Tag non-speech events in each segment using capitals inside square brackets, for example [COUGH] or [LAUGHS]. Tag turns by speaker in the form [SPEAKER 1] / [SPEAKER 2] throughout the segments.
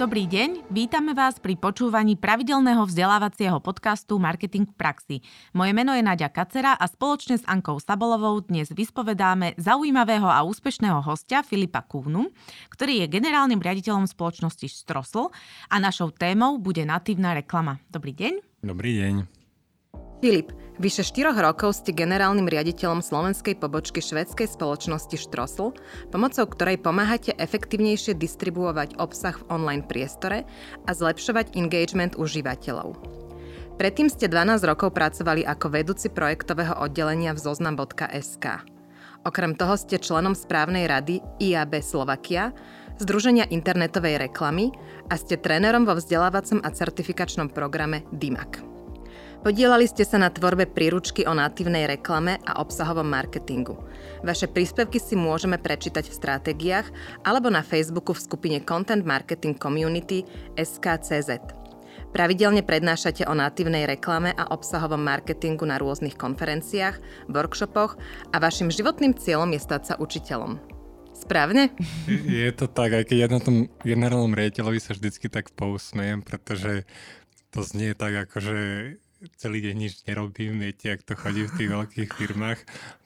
[SPEAKER 1] Dobrý deň, vítame vás pri počúvaní pravidelného vzdelávacieho podcastu Marketing v praxi. Moje meno je Nadia Kacera a spoločne s Ankou Sabolovou dnes vyspovedáme zaujímavého a úspešného hostia Filipa Kúvnu, ktorý je generálnym riaditeľom spoločnosti Strosl a našou témou bude natívna reklama. Dobrý deň.
[SPEAKER 2] Dobrý deň.
[SPEAKER 3] Filip, vyše 4 rokov ste generálnym riaditeľom slovenskej pobočky švedskej spoločnosti Štrosl, pomocou ktorej pomáhate efektívnejšie distribuovať obsah v online priestore a zlepšovať engagement užívateľov. Predtým ste 12 rokov pracovali ako vedúci projektového oddelenia v zoznam.sk. Okrem toho ste členom správnej rady IAB Slovakia, Združenia internetovej reklamy a ste trénerom vo vzdelávacom a certifikačnom programe DIMAC. Podielali ste sa na tvorbe príručky o natívnej reklame a obsahovom marketingu. Vaše príspevky si môžeme prečítať v stratégiách alebo na Facebooku v skupine Content Marketing Community SKCZ. Pravidelne prednášate o natívnej reklame a obsahovom marketingu na rôznych konferenciách, workshopoch a vašim životným cieľom je stať sa učiteľom. Správne? [LAUGHS]
[SPEAKER 2] Je to tak, aj keď ja na tom generálnom riaditeľovi sa vždycky tak pousmejem, pretože to znie tak ako, že celý deň nič nerobím, viete, ak to chodí v tých veľkých firmách.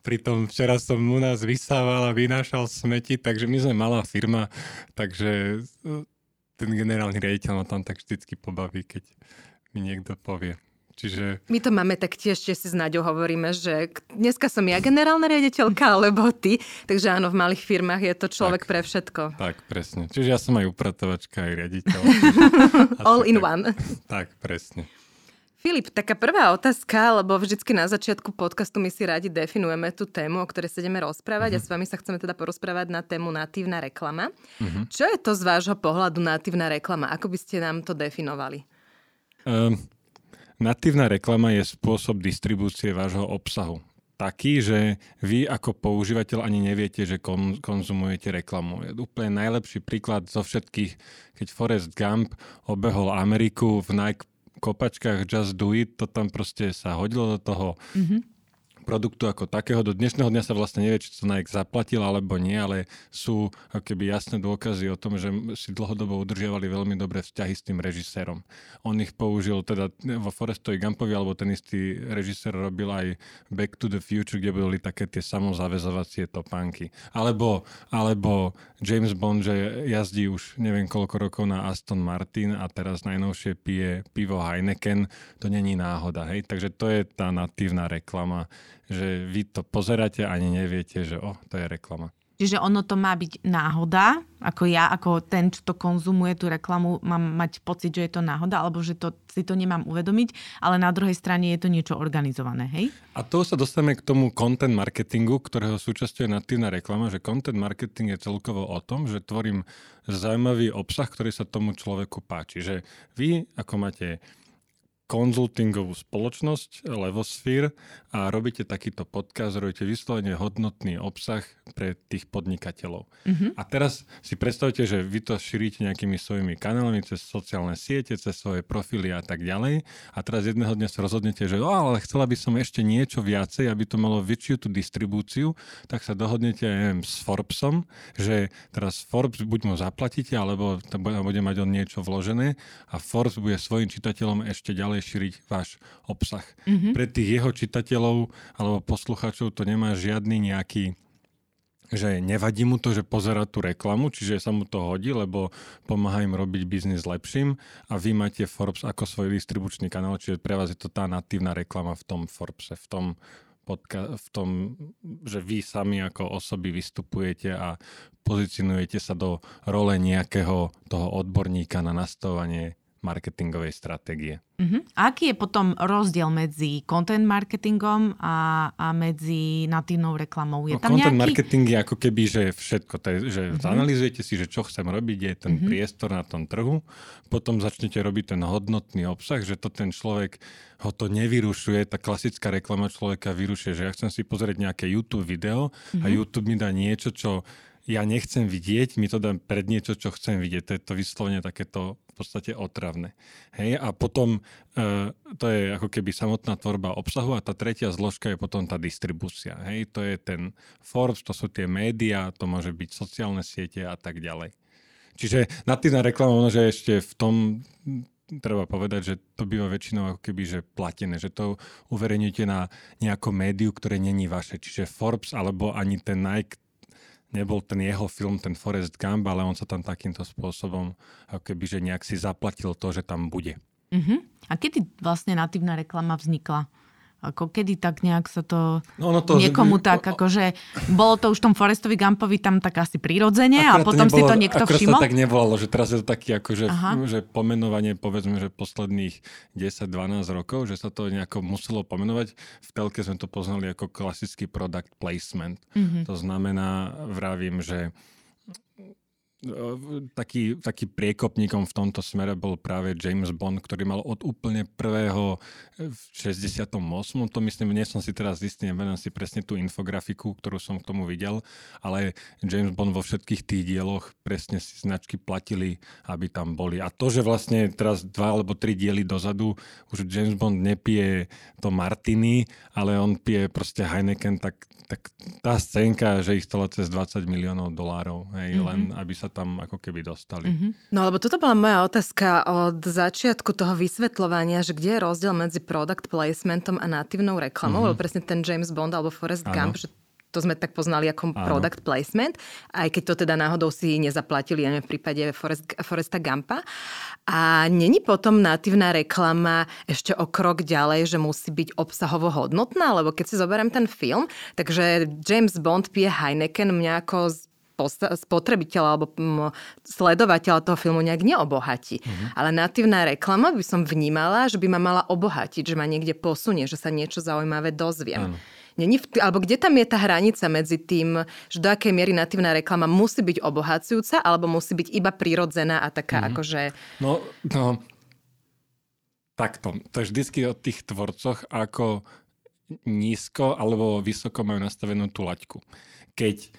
[SPEAKER 2] Pritom včera som u nás vysával a vynášal smeti, takže my sme malá firma, takže e, ten generálny riaditeľ ma tam tak vždycky pobaví, keď mi niekto povie. Čiže...
[SPEAKER 3] My to máme tak tiež, že si s Naďou hovoríme, že dneska som ja generálna riaditeľka, alebo ty. Takže áno, v malých firmách je to človek tak, pre všetko.
[SPEAKER 2] Tak, presne. Čiže ja som aj upratovačka, aj riaditeľ. [LAUGHS]
[SPEAKER 3] All in tak, one.
[SPEAKER 2] Tak, presne.
[SPEAKER 3] Filip, taká prvá otázka, lebo vždycky na začiatku podcastu my si radi definujeme tú tému, o ktorej sa ideme rozprávať uh-huh. a mhm. s vami sa chceme teda porozprávať na tému natívna reklama. Uh-huh. Čo je to z vášho pohľadu natívna reklama? Ako by ste nám to definovali?
[SPEAKER 2] Um, natívna reklama je spôsob distribúcie vášho obsahu taký, že vy ako používateľ ani neviete, že kon, konzumujete reklamu. Je úplne najlepší príklad zo všetkých, keď Forrest Gump obehol Ameriku v Nike kopačkách Just Do It, to tam proste sa hodilo do toho. Mm-hmm produktu ako takého. Do dnešného dňa sa vlastne nevie, či to Nike zaplatil alebo nie, ale sú keby jasné dôkazy o tom, že si dlhodobo udržiavali veľmi dobré vzťahy s tým režisérom. On ich použil teda vo Forestovi Gumpovi, alebo ten istý režisér robil aj Back to the Future, kde boli také tie samozavezovacie topánky. Alebo, alebo James Bond, že jazdí už neviem koľko rokov na Aston Martin a teraz najnovšie pije pivo Heineken, to není náhoda, hej? Takže to je tá natívna reklama že vy to pozeráte a ani neviete, že oh, to je reklama.
[SPEAKER 1] Čiže ono to má byť náhoda, ako ja, ako ten, čo to konzumuje, tú reklamu, mám mať pocit, že je to náhoda, alebo že to, si to nemám uvedomiť, ale na druhej strane je to niečo organizované, hej?
[SPEAKER 2] A to sa dostaneme k tomu content marketingu, ktorého súčasťou je natívna reklama, že content marketing je celkovo o tom, že tvorím zaujímavý obsah, ktorý sa tomu človeku páči. Že vy, ako máte konzultingovú spoločnosť Levosphere a robíte takýto podcast, robíte vyslovene hodnotný obsah pre tých podnikateľov. Mm-hmm. A teraz si predstavte, že vy to šírite nejakými svojimi kanálmi cez sociálne siete, cez svoje profily a tak ďalej. A teraz jedného dňa sa rozhodnete, že oh, ale chcela by som ešte niečo viacej, aby to malo väčšiu tú distribúciu, tak sa dohodnete neviem, s Forbesom, že teraz Forbes buď mu zaplatíte, alebo to bude mať on niečo vložené a Forbes bude svojim čitateľom ešte ďalej ďalej šíriť váš obsah. Mm-hmm. Pre tých jeho čitateľov alebo poslucháčov to nemá žiadny nejaký že nevadí mu to, že pozera tú reklamu, čiže sa mu to hodí, lebo pomáha im robiť biznis lepším a vy máte Forbes ako svoj distribučný kanál, čiže pre vás je to tá natívna reklama v tom Forbese, v tom, podka- v tom, že vy sami ako osoby vystupujete a pozicionujete sa do role nejakého toho odborníka na nastavovanie marketingovej stratégie.
[SPEAKER 1] Uh-huh. Aký je potom rozdiel medzi content marketingom a, a medzi natívnou reklamou? Je
[SPEAKER 2] no, tam content nejaký... marketing je ako keby, že všetko, to je, že uh-huh. zanalizujete si, že čo chcem robiť, je ten uh-huh. priestor na tom trhu, potom začnete robiť ten hodnotný obsah, že to ten človek ho to nevyrušuje, tá klasická reklama človeka vyrušuje, že ja chcem si pozrieť nejaké YouTube video uh-huh. a YouTube mi dá niečo, čo ja nechcem vidieť, mi to dám pred niečo, čo chcem vidieť. To je to vyslovene takéto v podstate otravné. Hej? A potom e, to je ako keby samotná tvorba obsahu a tá tretia zložka je potom tá distribúcia. Hej? To je ten Forbes, to sú tie médiá, to môže byť sociálne siete a tak ďalej. Čiže natívna reklama, že ešte v tom treba povedať, že to býva väčšinou ako keby že platené, že to uverejňujete na nejakom médiu, ktoré není vaše. Čiže Forbes alebo ani ten Nike nebol ten jeho film, ten Forest Gump, ale on sa tam takýmto spôsobom ako keby že nejak si zaplatil to, že tam bude.
[SPEAKER 1] Uh-huh. A kedy vlastne natívna reklama vznikla? Ako kedy tak nejak sa to, no, no to niekomu že... tak, akože bolo to už tom Forestovi Gumpovi tam tak asi prirodzene a potom nebolo, si to niekto všimol?
[SPEAKER 2] to tak nevolalo, že teraz je to taký akože, že pomenovanie povedzme, že posledných 10-12 rokov, že sa to nejako muselo pomenovať. V telke sme to poznali ako klasický product placement. Mm-hmm. To znamená, vravím, že taký, taký priekopníkom v tomto smere bol práve James Bond, ktorý mal od úplne prvého v 68. To myslím, nie som si teraz istý, neviem si presne tú infografiku, ktorú som k tomu videl, ale James Bond vo všetkých tých dieloch presne si značky platili, aby tam boli. A to, že vlastne teraz dva alebo tri diely dozadu už James Bond nepije to Martini, ale on pije proste Heineken, tak, tak tá scénka, že ich stalo cez 20 miliónov dolárov, hej, mm-hmm. len aby sa tam ako keby dostali. Mm-hmm.
[SPEAKER 3] No lebo toto bola moja otázka od začiatku toho vysvetľovania, že kde je rozdiel medzi product placementom a natívnou reklamou, mm-hmm. lebo presne ten James Bond alebo Forrest ano. Gump, že to sme tak poznali ako Áno. product placement, aj keď to teda náhodou si nezaplatili aj v prípade Forest, Foresta Gampa. A není potom natívna reklama ešte o krok ďalej, že musí byť obsahovo hodnotná, lebo keď si zoberiem ten film, takže James Bond pije Heineken mňa ako spotrebiteľa alebo sledovateľa toho filmu nejak neobohatí. Uh-huh. Ale natívna reklama by som vnímala, že by ma mala obohatiť, že ma niekde posunie, že sa niečo zaujímavé dozviem. Uh-huh. Není alebo kde tam je tá hranica medzi tým, že do akej miery natívna reklama musí byť obohacujúca, alebo musí byť iba prirodzená a taká mm. akože...
[SPEAKER 2] No, no, takto. To je vždycky o tých tvorcoch, ako nízko alebo vysoko majú nastavenú tú laťku. Keď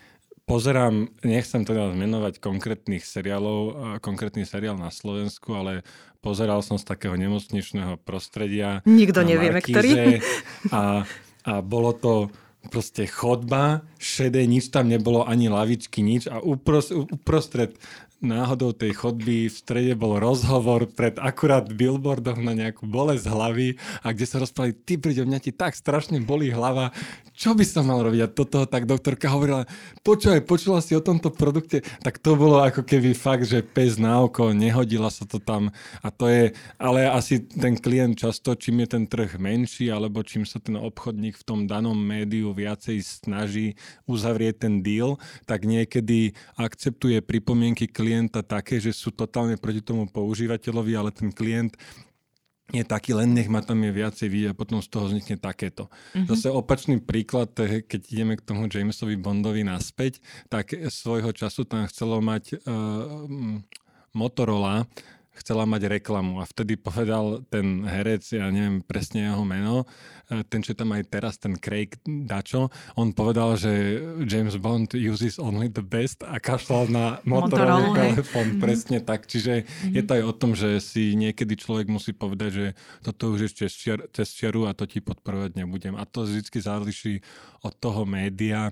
[SPEAKER 2] pozerám, nechcem teda menovať konkrétnych seriálov, konkrétny seriál na Slovensku, ale pozeral som z takého nemocničného prostredia.
[SPEAKER 3] Nikto nevieme, ktorý. [LAUGHS]
[SPEAKER 2] A a bolo to proste chodba, šedé, nič tam nebolo, ani lavičky, nič a uprostred náhodou tej chodby v strede bol rozhovor pred akurát billboardom na nejakú bolesť hlavy a kde sa rozprávali, ty príde, mňa ti tak strašne bolí hlava, čo by som mal robiť? A toto tak doktorka hovorila, počúvaj, počula si o tomto produkte, tak to bolo ako keby fakt, že pes na oko, nehodila sa to tam a to je, ale asi ten klient často, čím je ten trh menší, alebo čím sa ten obchodník v tom danom médiu viacej snaží uzavrieť ten deal, tak niekedy akceptuje pripomienky klienta klienta také, že sú totálne proti tomu používateľovi, ale ten klient je taký, len nech ma tam je viacej vidieť a potom z toho vznikne takéto. Mm-hmm. Zase opačný príklad, keď ideme k tomu Jamesovi Bondovi naspäť, tak svojho času tam chcelo mať uh, Motorola chcela mať reklamu a vtedy povedal ten herec, ja neviem presne jeho meno, e, ten, čo tam aj teraz, ten Craig Dačo, on povedal, že James Bond uses only the best a kašľal na Motorola telefón, mm-hmm. presne tak. Čiže mm-hmm. je to aj o tom, že si niekedy človek musí povedať, že toto už je cez čiaru a to ti podporovať nebudem. A to vždy záleží od toho média,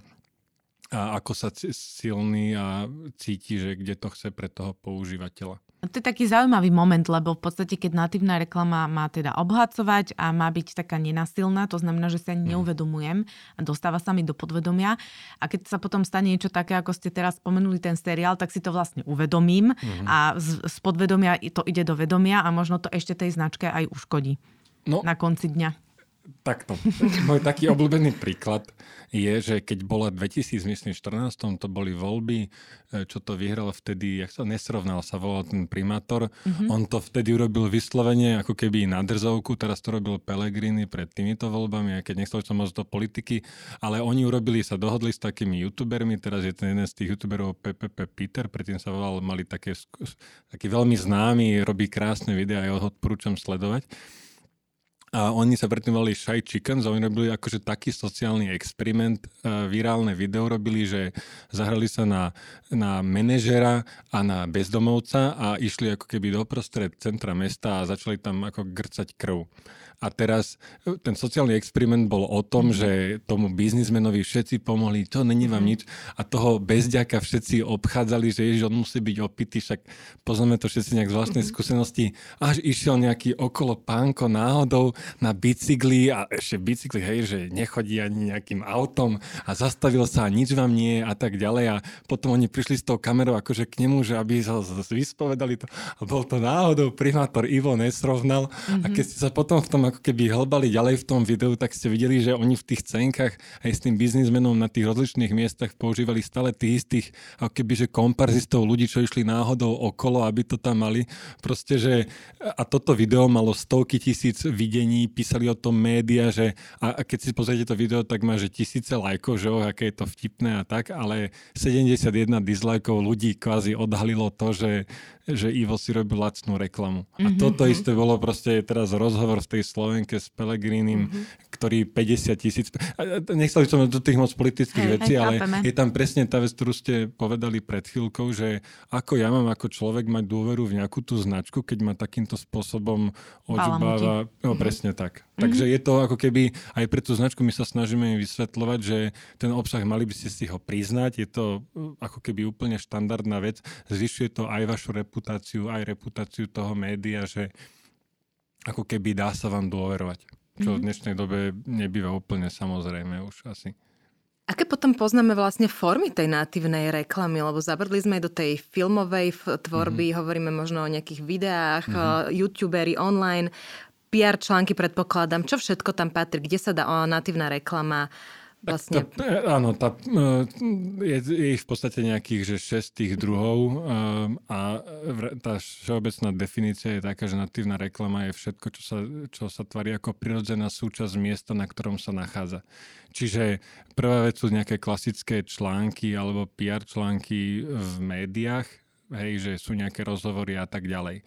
[SPEAKER 2] a ako sa silný a cíti, že kde to chce pre toho používateľa.
[SPEAKER 1] To je taký zaujímavý moment, lebo v podstate, keď natívna reklama má teda obhacovať a má byť taká nenasilná, to znamená, že sa ani mhm. neuvedomujem a dostáva sa mi do podvedomia. A keď sa potom stane niečo také, ako ste teraz spomenuli ten seriál, tak si to vlastne uvedomím mm. a z, z podvedomia to ide do vedomia a možno to ešte tej značke aj uškodí no, na konci dňa.
[SPEAKER 2] Takto. [LAUGHS] Môj taký obľúbený príklad je, že keď bola 2014, to boli voľby, e, čo to vyhral vtedy, jak sa nesrovnal, sa volal ten primátor. Mm-hmm. On to vtedy urobil vyslovene ako keby na drzovku, teraz to robil Pelegrini pred týmito voľbami, aj keď nechcel som moc do politiky, ale oni urobili, sa dohodli s takými youtubermi, teraz je ten jeden z tých youtuberov PPP Peter, predtým sa volal, mali také, taký veľmi známy, robí krásne videá, ja ho odporúčam sledovať a oni sa predtým volali Shy Chickens a oni robili akože taký sociálny experiment, uh, virálne video robili, že zahrali sa na, na manažera a na bezdomovca a išli ako keby doprostred centra mesta a začali tam ako grcať krv. A teraz e, ten sociálny experiment bol o tom, mm. že tomu biznismenovi všetci pomohli, to není vám mm. nič. A toho bezďaka všetci obchádzali, že ježiš, on musí byť opitý, však poznáme to všetci nejak z vlastnej mm. skúsenosti. Až išiel nejaký okolo pánko náhodou na bicykli a ešte bicykli, hej, že nechodí ani nejakým autom a zastavil sa a nič vám nie a tak ďalej. A potom oni prišli s tou kamerou akože k nemu, že aby sa vyspovedali to. A bol to náhodou primátor Ivo Nesrovnal. Mm-hmm. A keď ste sa potom v tom ako keby hlbali ďalej v tom videu, tak ste videli, že oni v tých cenkách aj s tým biznismenom na tých rozličných miestach používali stále tých istých ako keby, že komparzistov, ľudí, čo išli náhodou okolo, aby to tam mali. Proste, že a toto video malo stovky tisíc videní, písali o tom média, že a, a keď si pozriete to video, tak má, že tisíce lajkov, že oh, aké je to vtipné a tak, ale 71 dislajkov ľudí kvázi odhalilo to, že, že Ivo si robil lacnú reklamu. A mm-hmm. toto isté bolo proste teraz rozhovor v tej Slovenke s Pelegrínim, mm-hmm. ktorý 50 tisíc... Nechcel som do tých moc politických hey, vecí, ale chápeme. je tam presne tá vec, ktorú ste povedali pred chvíľkou, že ako ja mám ako človek mať dôveru v nejakú tú značku, keď ma takýmto spôsobom odžubáva... No mm-hmm. presne tak. Mm-hmm. Takže je to ako keby aj pre tú značku my sa snažíme vysvetľovať, že ten obsah mali by ste si ho priznať, je to uh, ako keby úplne štandardná vec, zvyšuje to aj vašu rep- reputáciu, aj reputáciu toho média, že ako keby dá sa vám dôverovať. Čo mm-hmm. v mhm. dnešnej dobe nebýva úplne samozrejme už asi.
[SPEAKER 3] Aké potom poznáme vlastne formy tej natívnej reklamy? Lebo zabrdli sme aj do tej filmovej tvorby, mm-hmm. hovoríme možno o nejakých videách, mm-hmm. youtuberi online, PR články predpokladám. Čo všetko tam patrí? Kde sa dá o natívna reklama vlastne...
[SPEAKER 2] Tá, áno, tá, e, je, je ich v podstate nejakých, že šestých druhov e, a tá všeobecná definícia je taká, že natívna reklama je všetko, čo sa, čo sa tvarí ako prirodzená súčasť miesta, na ktorom sa nachádza. Čiže prvá vec sú nejaké klasické články alebo PR články v médiách, hej, že sú nejaké rozhovory a tak ďalej.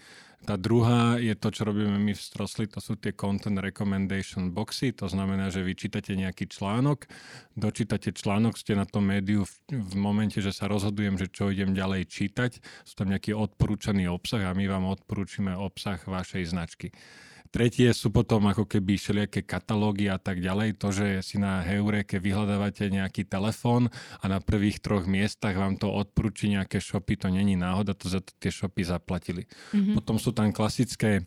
[SPEAKER 2] Tá druhá je to, čo robíme my v Strosli, to sú tie content recommendation boxy, to znamená, že vy čítate nejaký článok, dočítate článok, ste na tom médiu v, v momente, že sa rozhodujem, že čo idem ďalej čítať, sú tam nejaký odporúčaný obsah a my vám odporúčime obsah vašej značky. Tretie sú potom ako keby všelijaké katalógy a tak ďalej. To, že si na Heureke vyhľadávate nejaký telefón a na prvých troch miestach vám to odporúči nejaké shopy, to není náhoda, to za to tie shopy zaplatili. Mm-hmm. Potom sú tam klasické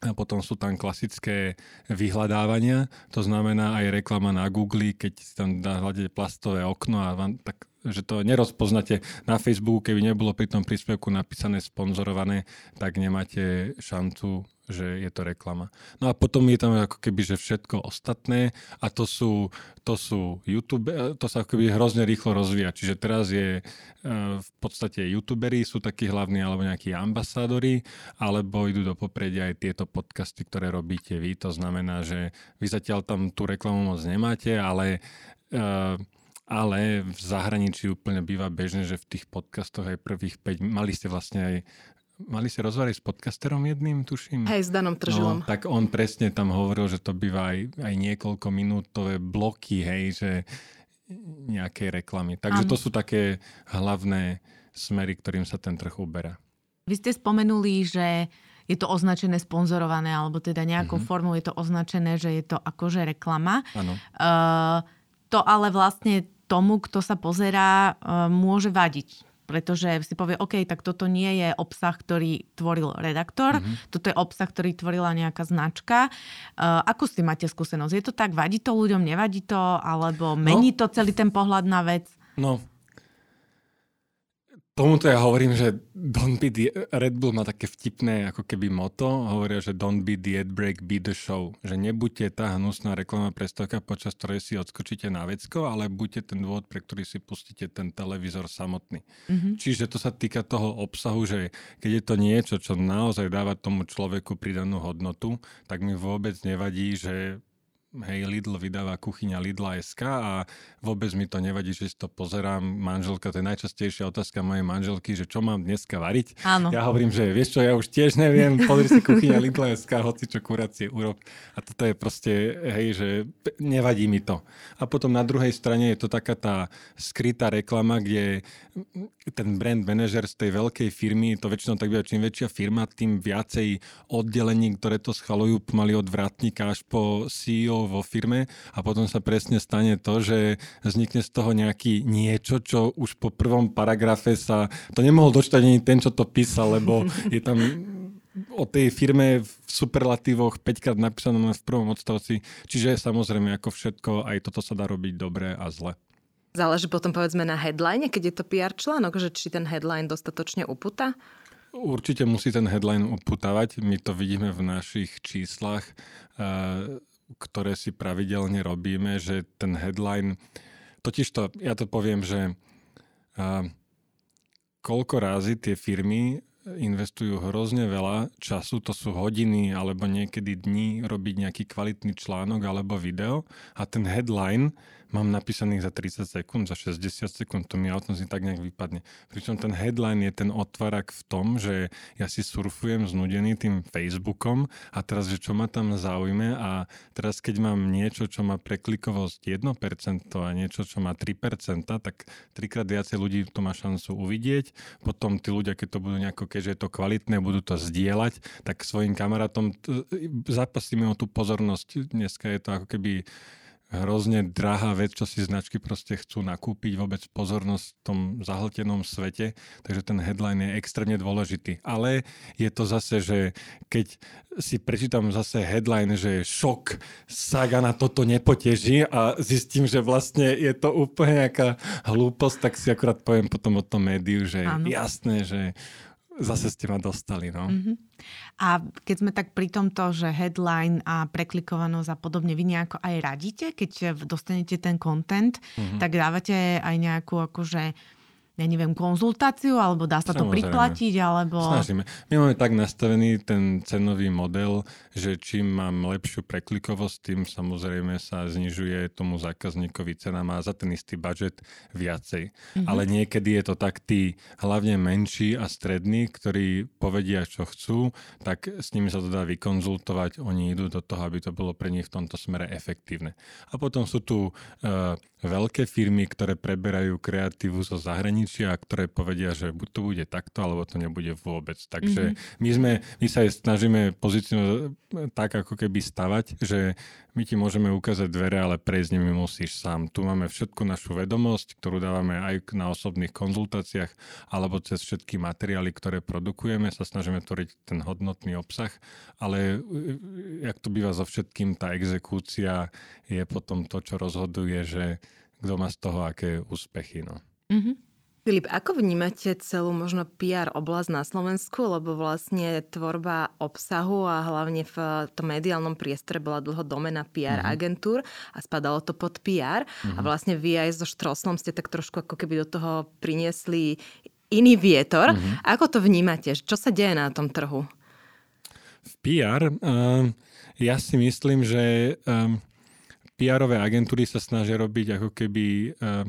[SPEAKER 2] a potom sú tam klasické vyhľadávania, to znamená aj reklama na Google, keď si tam hľadíte plastové okno a vám tak že to nerozpoznáte na Facebooku, keby nebolo pri tom príspevku napísané sponzorované, tak nemáte šancu že je to reklama. No a potom je tam ako keby, že všetko ostatné a to sú, to sú YouTube, to sa ako keby hrozne rýchlo rozvíja. Čiže teraz je e, v podstate youtuberi sú takí hlavní alebo nejakí ambasádori, alebo idú do popredia aj tieto podcasty, ktoré robíte vy. To znamená, že vy zatiaľ tam tú reklamu moc nemáte, ale uh, ale v zahraničí úplne býva bežné, že v tých podcastoch aj prvých 5, mali ste vlastne aj mali ste rozhovory s podcasterom jedným, tuším.
[SPEAKER 3] Hej, s Danom Tržilom.
[SPEAKER 2] No, tak on presne tam hovoril, že to býva aj, aj niekoľko minútové bloky, hej, že nejakej reklamy. Takže ano. to sú také hlavné smery, ktorým sa ten trh uberá.
[SPEAKER 1] Vy ste spomenuli, že je to označené sponzorované, alebo teda nejakou mm-hmm. formou je to označené, že je to akože reklama. Uh, to ale vlastne tomu, kto sa pozerá, uh, môže vadiť pretože si povie, OK, tak toto nie je obsah, ktorý tvoril redaktor, mm-hmm. toto je obsah, ktorý tvorila nejaká značka. Uh, akú si máte skúsenosť? Je to tak, vadí to ľuďom, nevadí to, alebo mení no, to celý ten pohľad na vec?
[SPEAKER 2] No, Tomuto ja hovorím, že don't be the... Red Bull má také vtipné ako keby moto. Hovoria, že don't be the ad break, be the show. Že nebuďte tá hnusná reklama prestávka, počas ktorej si odskočíte na vecko, ale buďte ten dôvod, pre ktorý si pustíte ten televízor samotný. Mm-hmm. Čiže to sa týka toho obsahu, že keď je to niečo, čo naozaj dáva tomu človeku pridanú hodnotu, tak mi vôbec nevadí, že hej, Lidl vydáva kuchyňa Lidla SK a vôbec mi to nevadí, že si to pozerám. Manželka, to je najčastejšia otázka mojej manželky, že čo mám dneska variť.
[SPEAKER 1] Áno.
[SPEAKER 2] Ja hovorím, že vieš čo, ja už tiež neviem, pozri si kuchyňa Lidla SK, hoci čo kuracie urob. A toto je proste, hej, že nevadí mi to. A potom na druhej strane je to taká tá skrytá reklama, kde ten brand manažer z tej veľkej firmy, to väčšinou tak býva, čím väčšia firma, tým viacej oddelení, ktoré to schvalujú, mali od vrátnika až po CEO vo firme a potom sa presne stane to, že vznikne z toho nejaký niečo, čo už po prvom paragrafe sa, to nemohol dočítať ani ten, čo to písal, lebo je tam o tej firme v superlatívoch 5 krát napísané v prvom odstavci. Čiže samozrejme, ako všetko, aj toto sa dá robiť dobre a zle.
[SPEAKER 3] Záleží potom povedzme na headline, keď je to PR článok, že či ten headline dostatočne uputa?
[SPEAKER 2] Určite musí ten headline uputávať. My to vidíme v našich číslach ktoré si pravidelne robíme, že ten headline, totiž to, ja to poviem, že a, koľko rázy tie firmy investujú hrozne veľa času, to sú hodiny alebo niekedy dní robiť nejaký kvalitný článok alebo video a ten headline mám napísaných za 30 sekúnd, za 60 sekúnd, to mi automaticky tak nejak vypadne. Pričom ten headline je ten otvarak v tom, že ja si surfujem znudený tým Facebookom a teraz, že čo ma tam zaujme a teraz keď mám niečo, čo má preklikovosť 1% a niečo, čo má 3%, tak trikrát viacej ľudí to má šancu uvidieť. Potom tí ľudia, keď to budú nejako, keďže je to kvalitné, budú to zdieľať, tak svojim kamarátom zapasíme o tú pozornosť. Dneska je to ako keby hrozne drahá vec, čo si značky proste chcú nakúpiť, vôbec pozornosť v tom zahltenom svete, takže ten headline je extrémne dôležitý. Ale je to zase, že keď si prečítam zase headline, že šok, saga na toto nepoteží a zistím, že vlastne je to úplne nejaká hlúposť, tak si akurát poviem potom o tom médiu, že ano. jasné, že zase ste ma dostali. No. Mm-hmm.
[SPEAKER 1] A keď sme tak pri tomto, že headline a preklikovanosť a podobne, vy nejako aj radíte, keď dostanete ten content, mm-hmm. tak dávate aj nejakú akože ja neviem, konzultáciu, alebo dá sa to Samozrejme. priplatiť, alebo...
[SPEAKER 2] Snažíme. My máme tak nastavený ten cenový model, že čím mám lepšiu preklikovosť, tým samozrejme sa znižuje tomu zákazníkovi cena, má za ten istý budget viacej. Mm-hmm. Ale niekedy je to tak tí hlavne menší a strední, ktorí povedia, čo chcú, tak s nimi sa to dá vykonzultovať, oni idú do toho, aby to bolo pre nich v tomto smere efektívne. A potom sú tu uh, veľké firmy, ktoré preberajú kreatívu zo zahraničia a ktoré povedia, že buď to bude takto, alebo to nebude vôbec. Takže mm-hmm. my, sme, my sa aj snažíme pozíciu tak ako keby stavať, že my ti môžeme ukázať dvere, ale prejsť nimi musíš sám. Tu máme všetku našu vedomosť, ktorú dávame aj na osobných konzultáciách alebo cez všetky materiály, ktoré produkujeme, sa snažíme tvoriť ten hodnotný obsah, ale jak to býva so všetkým, tá exekúcia je potom to, čo rozhoduje, že kto má z toho aké úspechy. No. Mm-hmm.
[SPEAKER 3] Filip, ako vnímate celú možno PR oblasť na Slovensku, lebo vlastne tvorba obsahu a hlavne v tom mediálnom priestore bola dlho domena PR mm-hmm. agentúr a spadalo to pod PR mm-hmm. a mhm. vlastne vy aj so Štroslom ste tak trošku ako keby do toho priniesli iný vietor. Mm-hmm. Ako to vnímate? Čo sa deje na tom trhu?
[SPEAKER 2] V PR uh, ja si myslím, že um, PR-ové agentúry sa snažia robiť ako keby uh,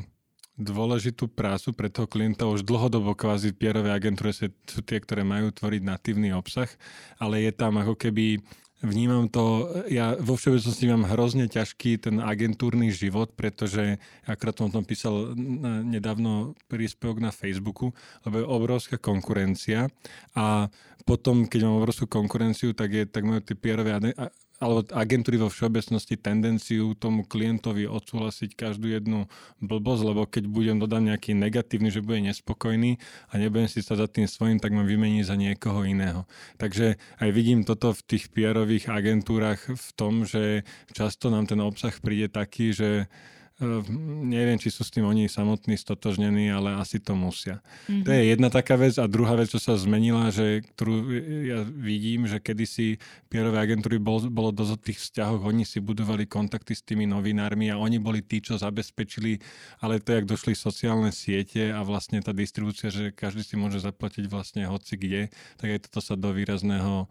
[SPEAKER 2] dôležitú prácu pre toho klienta už dlhodobo kvázi pierové agentúre sú tie, ktoré majú tvoriť natívny obsah, ale je tam ako keby Vnímam to, ja vo všeobecnosti mám hrozne ťažký ten agentúrny život, pretože akrát som tom písal nedávno príspevok na Facebooku, lebo je obrovská konkurencia a potom, keď mám obrovskú konkurenciu, tak, je, tak majú tie PR-ové alebo agentúry vo všeobecnosti tendenciu tomu klientovi odsúhlasiť každú jednu blbosť, lebo keď budem dodať nejaký negatívny, že bude nespokojný a nebudem si sa za tým svojím, tak ma vymení za niekoho iného. Takže aj vidím toto v tých pr agentúrach v tom, že často nám ten obsah príde taký, že neviem, či sú s tým oni samotní stotožnení, ale asi to musia. Mm-hmm. To je jedna taká vec a druhá vec, čo sa zmenila, že, ktorú ja vidím, že kedysi PR agentúry bol, bolo dosť o tých vzťahoch, oni si budovali kontakty s tými novinármi a oni boli tí, čo zabezpečili, ale to, jak došli sociálne siete a vlastne tá distribúcia, že každý si môže zaplatiť vlastne hoci kde, tak aj toto sa do výrazného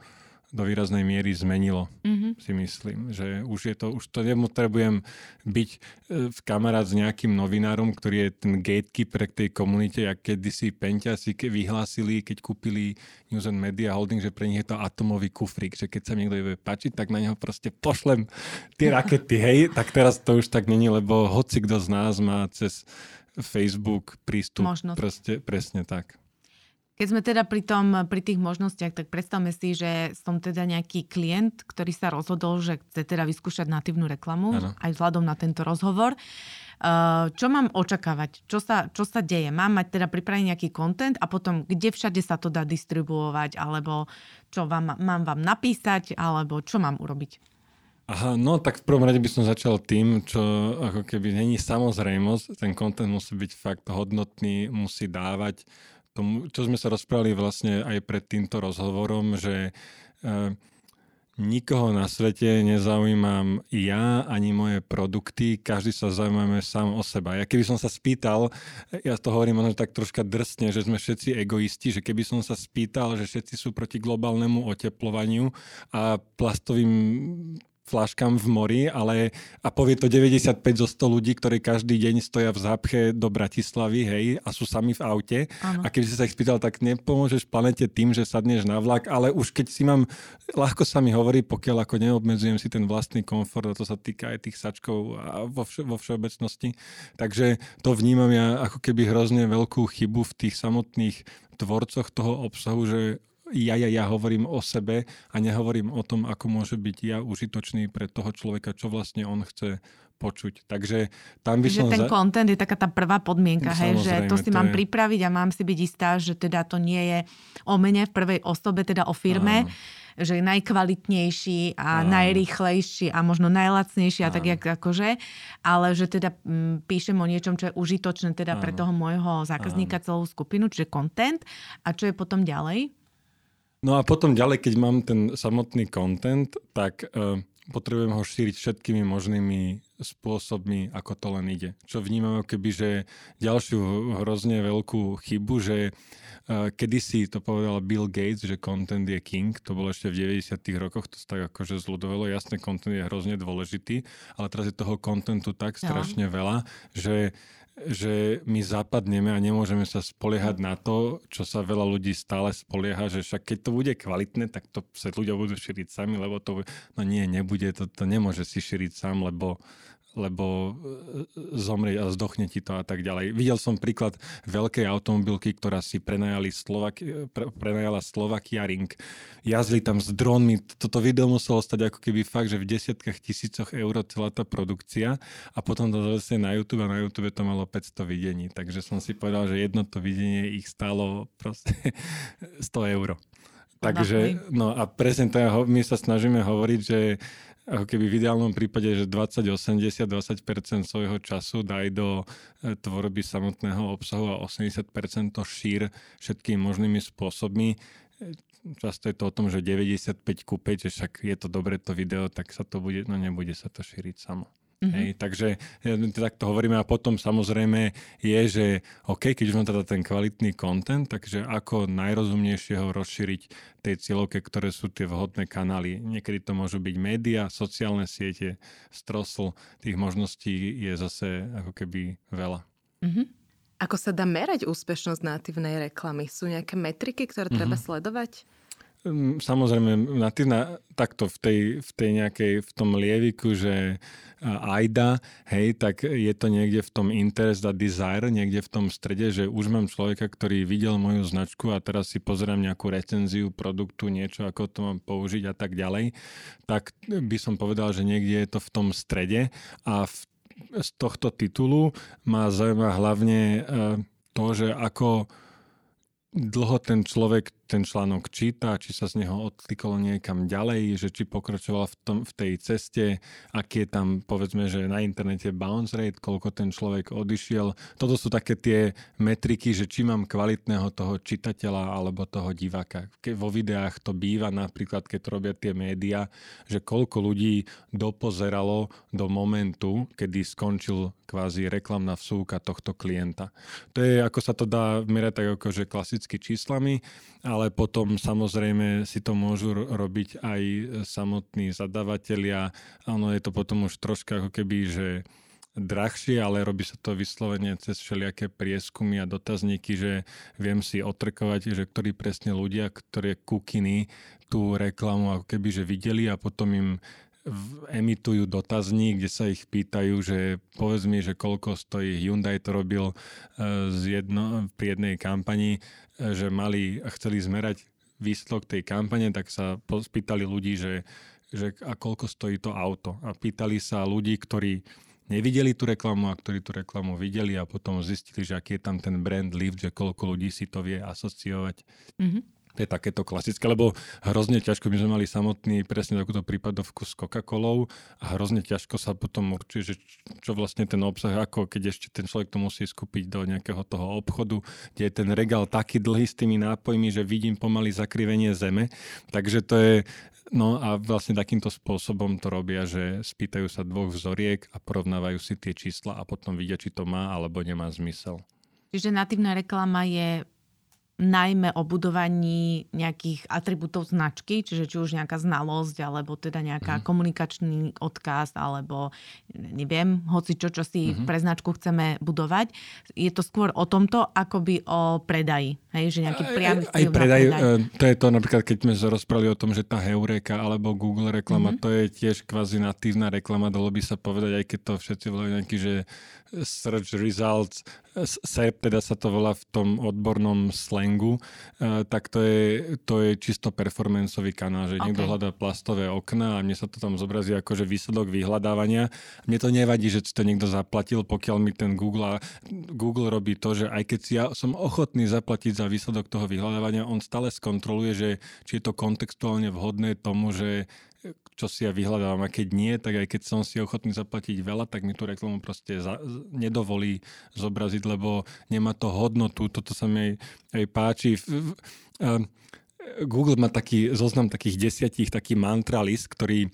[SPEAKER 2] do výraznej miery zmenilo, mm-hmm. si myslím. Že už, je to, už to nepotrebujem byť e, v kamarát s nejakým novinárom, ktorý je ten gatekeeper k tej komunite, jak kedysi Penťasi ke vyhlásili, keď kúpili News and Media Holding, že pre nich je to atomový kufrík, že keď sa niekto bude páčiť, tak na neho proste pošlem tie rakety, hej. Tak teraz to už tak není, lebo hoci kto z nás má cez Facebook prístup.
[SPEAKER 1] Možnosť.
[SPEAKER 2] Proste, presne tak.
[SPEAKER 1] Keď sme teda pri, tom, pri tých možnostiach, tak predstavme si, že som teda nejaký klient, ktorý sa rozhodol, že chce teda vyskúšať natívnu reklamu, ano. aj vzhľadom na tento rozhovor. Uh, čo mám očakávať? Čo sa, čo sa deje? Mám mať teda pripravený nejaký content a potom kde všade sa to dá distribuovať? Alebo čo vám, mám vám napísať? Alebo čo mám urobiť?
[SPEAKER 2] Aha, no tak v prvom rade by som začal tým, čo ako keby není samozrejmosť. Ten content musí byť fakt hodnotný, musí dávať tomu, čo sme sa rozprávali vlastne aj pred týmto rozhovorom, že e, nikoho na svete nezaujímam ja ani moje produkty, každý sa zaujímame sám o seba. Ja keby som sa spýtal, ja to hovorím možno tak troška drsne, že sme všetci egoisti, že keby som sa spýtal, že všetci sú proti globálnemu oteplovaniu a plastovým fláškam v mori, ale a povie to 95 zo 100 ľudí, ktorí každý deň stoja v zápche do Bratislavy, hej, a sú sami v aute. Ano. A keď si sa ich spýtal, tak nepomôžeš planete tým, že sadneš na vlak, ale už keď si mám, ľahko sa mi hovorí, pokiaľ ako neobmedzujem si ten vlastný komfort, a to sa týka aj tých sačkov a vo, vše, vo všeobecnosti. Takže to vnímam ja ako keby hrozne veľkú chybu v tých samotných tvorcoch toho obsahu, že ja, ja, ja hovorím o sebe a nehovorím o tom, ako môže byť ja užitočný pre toho človeka, čo vlastne on chce počuť. Takže tam by
[SPEAKER 1] že
[SPEAKER 2] som...
[SPEAKER 1] ten za... content je taká tá prvá podmienka, hej, že to si to mám je... pripraviť a mám si byť istá, že teda to nie je o mene v prvej osobe, teda o firme, Áno že je najkvalitnejší a Áno. najrýchlejší a možno najlacnejší a Áno. tak jak akože, ale že teda mm, píšem o niečom, čo je užitočné teda Áno. pre toho môjho zákazníka Áno. celú skupinu, čiže content a čo je potom ďalej?
[SPEAKER 2] No a potom ďalej, keď mám ten samotný content, tak uh, potrebujem ho šíriť všetkými možnými spôsobmi, ako to len ide. Čo vnímam keby, že ďalšiu hrozne veľkú chybu, že uh, kedysi to povedal Bill Gates, že content je king, to bolo ešte v 90 rokoch, to sa tak akože zľudovalo, jasne, content je hrozne dôležitý, ale teraz je toho contentu tak strašne veľa, že že my zapadneme a nemôžeme sa spoliehať na to, čo sa veľa ľudí stále spolieha, že však keď to bude kvalitné, tak to sa ľudia budú šíriť sami, lebo to, no nie, nebude, to, to nemôže si šíriť sám, lebo lebo e, zomrie a zdochne ti to a tak ďalej. Videl som príklad veľkej automobilky, ktorá si prenajali Slovak, pre, prenajala Slovakia Ring. Jazdili tam s dronmi. Toto video muselo stať ako keby fakt, že v desiatkách tisícoch eur celá tá produkcia a potom to zase na YouTube a na YouTube to malo 500 videní. Takže som si povedal, že jedno to videnie ich stálo proste [LAUGHS] 100 eur. Takže, no a presne to my sa snažíme hovoriť, že ako keby v ideálnom prípade, že 20-80, 20% svojho času daj do e, tvorby samotného obsahu a 80% to šír všetkými možnými spôsobmi. E, často je to o tom, že 95 ku 5, že však je to dobre to video, tak sa to bude, no nebude sa to šíriť samo. Mm-hmm. Hej, takže tak to hovoríme a potom samozrejme je, že OK, keď už mám teda ten kvalitný content, takže ako najrozumnejšie ho rozšíriť tej cieľovke, ktoré sú tie vhodné kanály. Niekedy to môžu byť média, sociálne siete, strosl, tých možností je zase ako keby veľa.
[SPEAKER 3] Mm-hmm. Ako sa dá merať úspešnosť natívnej reklamy? Sú nejaké metriky, ktoré mm-hmm. treba sledovať?
[SPEAKER 2] Hm, samozrejme, natívna, takto v tej, v tej nejakej, v tom lieviku, že AIDA, hej, tak je to niekde v tom interest a desire, niekde v tom strede, že už mám človeka, ktorý videl moju značku a teraz si pozerám nejakú recenziu produktu, niečo, ako to mám použiť a tak ďalej, tak by som povedal, že niekde je to v tom strede a v, z tohto titulu ma zaujíma hlavne e, to, že ako dlho ten človek ten článok číta, či sa z neho odklikol niekam ďalej, že či pokračoval v, tom, v tej ceste, aký je tam, povedzme, že na internete bounce rate, koľko ten človek odišiel. Toto sú také tie metriky, že či mám kvalitného toho čitateľa alebo toho diváka. Ke, vo videách to býva napríklad, keď to robia tie médiá, že koľko ľudí dopozeralo do momentu, kedy skončil kvázi reklamná vsúka tohto klienta. To je, ako sa to dá merať tak akože klasicky číslami, ale ale potom samozrejme si to môžu robiť aj samotní zadavatelia. Ono je to potom už troška ako keby, že drahšie, ale robí sa to vyslovene cez všelijaké prieskumy a dotazníky, že viem si otrkovať, že ktorí presne ľudia, ktoré kukiny tú reklamu ako keby že videli a potom im emitujú dotazník, kde sa ich pýtajú, že povedz mi, že koľko stojí Hyundai to robil e, z jedno, pri jednej kampani, že mali a chceli zmerať výsledok tej kampane, tak sa spýtali ľudí, že, že a koľko stojí to auto. A pýtali sa ľudí, ktorí nevideli tú reklamu a ktorí tú reklamu videli a potom zistili, že aký je tam ten brand lift, že koľko ľudí si to vie asociovať. Mm-hmm. To je takéto klasické, lebo hrozne ťažko, my sme mali samotný presne takúto prípadovku s Coca-Colou a hrozne ťažko sa potom určuje, že čo vlastne ten obsah, ako keď ešte ten človek to musí skúpiť do nejakého toho obchodu, kde je ten regál taký dlhý s tými nápojmi, že vidím pomaly zakrivenie zeme. Takže to je, No a vlastne takýmto spôsobom to robia, že spýtajú sa dvoch vzoriek a porovnávajú si tie čísla a potom vidia, či to má alebo nemá zmysel.
[SPEAKER 1] Čiže natívna reklama je najmä o budovaní nejakých atribútov značky, čiže či už nejaká znalosť, alebo teda nejaká mm-hmm. komunikačný odkaz, alebo neviem, hoci čo, čo si mm-hmm. pre značku chceme budovať. Je to skôr o tomto, by o predaji. Hej, že nejaký priamy
[SPEAKER 2] aj, aj predaj, predaj. E, to je to napríklad, keď sme sa rozprávali o tom, že tá Heureka alebo Google reklama, mm-hmm. to je tiež kvázi natívna reklama, dalo by sa povedať, aj keď to všetci volajú nejaký, že search results, SERP, teda sa to volá v tom odbornom slangu, uh, tak to je, to je čisto performanceový kanál, že okay. niekto hľadá plastové okna a mne sa to tam zobrazí ako že výsledok vyhľadávania. Mne to nevadí, že si to niekto zaplatil, pokiaľ mi ten Google, Google robí to, že aj keď si ja som ochotný zaplatiť za výsledok toho vyhľadávania, on stále skontroluje, že či je to kontextuálne vhodné tomu, že čo si ja vyhľadávam. A keď nie, tak aj keď som si ochotný zaplatiť veľa, tak mi tú reklamu proste za, nedovolí zobraziť, lebo nemá to hodnotu. Toto sa mi aj, aj páči. Google má taký zoznam takých desiatich, taký mantra list, ktorý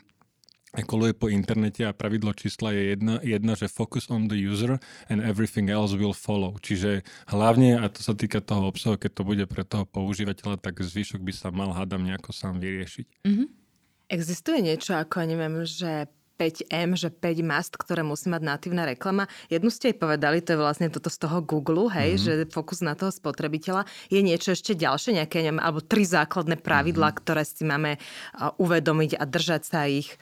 [SPEAKER 2] koluje po internete a pravidlo čísla je jedna, jedna, že focus on the user and everything else will follow. Čiže hlavne, a to sa týka toho obsahu, keď to bude pre toho používateľa, tak zvyšok by sa mal, hádam, nejako sám vyriešiť. Mm-hmm.
[SPEAKER 3] Existuje niečo ako, neviem, že 5M, že 5 mast, ktoré musí mať natívna reklama. Jednu ste aj povedali, to je vlastne toto z toho Google, hej, mm-hmm. že fokus na toho spotrebiteľa. Je niečo ešte ďalšie, nejaké, neviem, alebo tri základné pravidlá, mm-hmm. ktoré si máme uvedomiť a držať sa ich?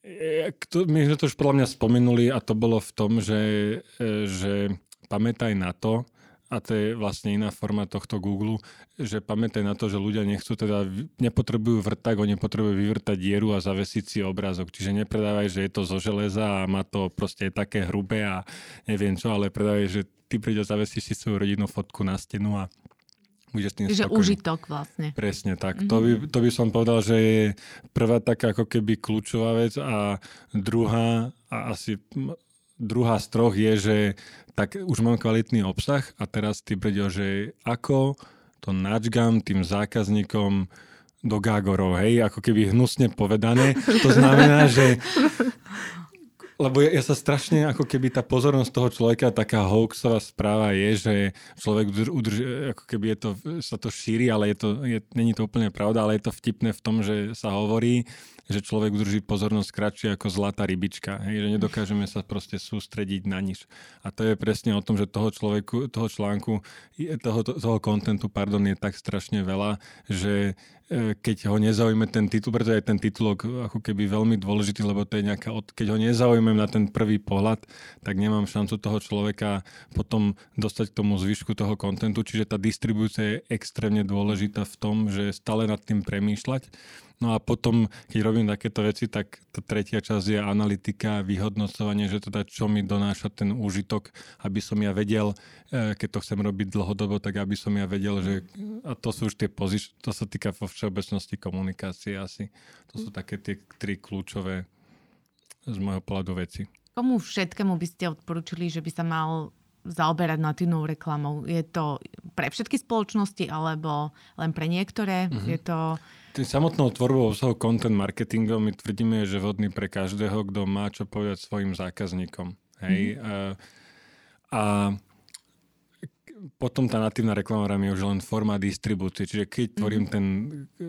[SPEAKER 2] My sme to už podľa mňa spomenuli a to bolo v tom, že, e, že pamätaj na to, a to je vlastne iná forma tohto Google, že pamätaj na to, že ľudia nechcú teda, nepotrebujú vrták, oni potrebujú vyvrtať dieru a zavesiť si obrázok. Čiže nepredávaj, že je to zo železa a má to proste také hrubé a neviem čo, ale predávaj, že ty príde a si svoju rodinnú fotku na stenu a budeš tým
[SPEAKER 1] Čiže užitok vlastne.
[SPEAKER 2] Presne tak. Mm-hmm. To, by, to by som povedal, že je prvá taká ako keby kľúčová vec a druhá a asi druhá z troch je, že tak už mám kvalitný obsah a teraz ty brdel, že ako to načgam tým zákazníkom do Gágorov, hej, ako keby hnusne povedané. To znamená, že [LAUGHS] lebo ja, ja sa strašne, ako keby tá pozornosť toho človeka, taká hoaxová správa je, že človek udrž, ako keby je to, sa to šíri, ale je to, je, není to úplne pravda, ale je to vtipné v tom, že sa hovorí, že človek udrží pozornosť kratšie ako zlatá rybička. Hej, že nedokážeme sa proste sústrediť na nič. A to je presne o tom, že toho človeku, toho článku, toho, toho kontentu, pardon, je tak strašne veľa, že e, keď ho nezaujme ten titul, preto je ten titulok ako keby veľmi dôležitý, lebo to je nejaká, keď ho nezaujmem na ten prvý pohľad, tak nemám šancu toho človeka potom dostať k tomu zvyšku toho kontentu, čiže tá distribúcia je extrémne dôležitá v tom, že stále nad tým premýšľať No a potom, keď robím takéto veci, tak tá tretia časť je analytika, vyhodnocovanie, že teda čo mi donáša ten úžitok, aby som ja vedel, e, keď to chcem robiť dlhodobo, tak aby som ja vedel, že a to sú už tie pozič, to sa týka vo všeobecnosti komunikácie asi. To sú také tie tri kľúčové z môjho pohľadu veci.
[SPEAKER 1] Komu všetkému by ste odporučili, že by sa mal zaoberať natívnou reklamou? Je to pre všetky spoločnosti alebo len pre niektoré? Mm-hmm. Je to
[SPEAKER 2] tým samotnou tvorbou obsahu content marketingom my tvrdíme, že vhodný pre každého, kto má čo povedať svojim zákazníkom. Hej? Mm. A, a potom tá natívna reklama je už len forma distribúcie. Čiže keď
[SPEAKER 3] Mhm.
[SPEAKER 2] tvorím ten,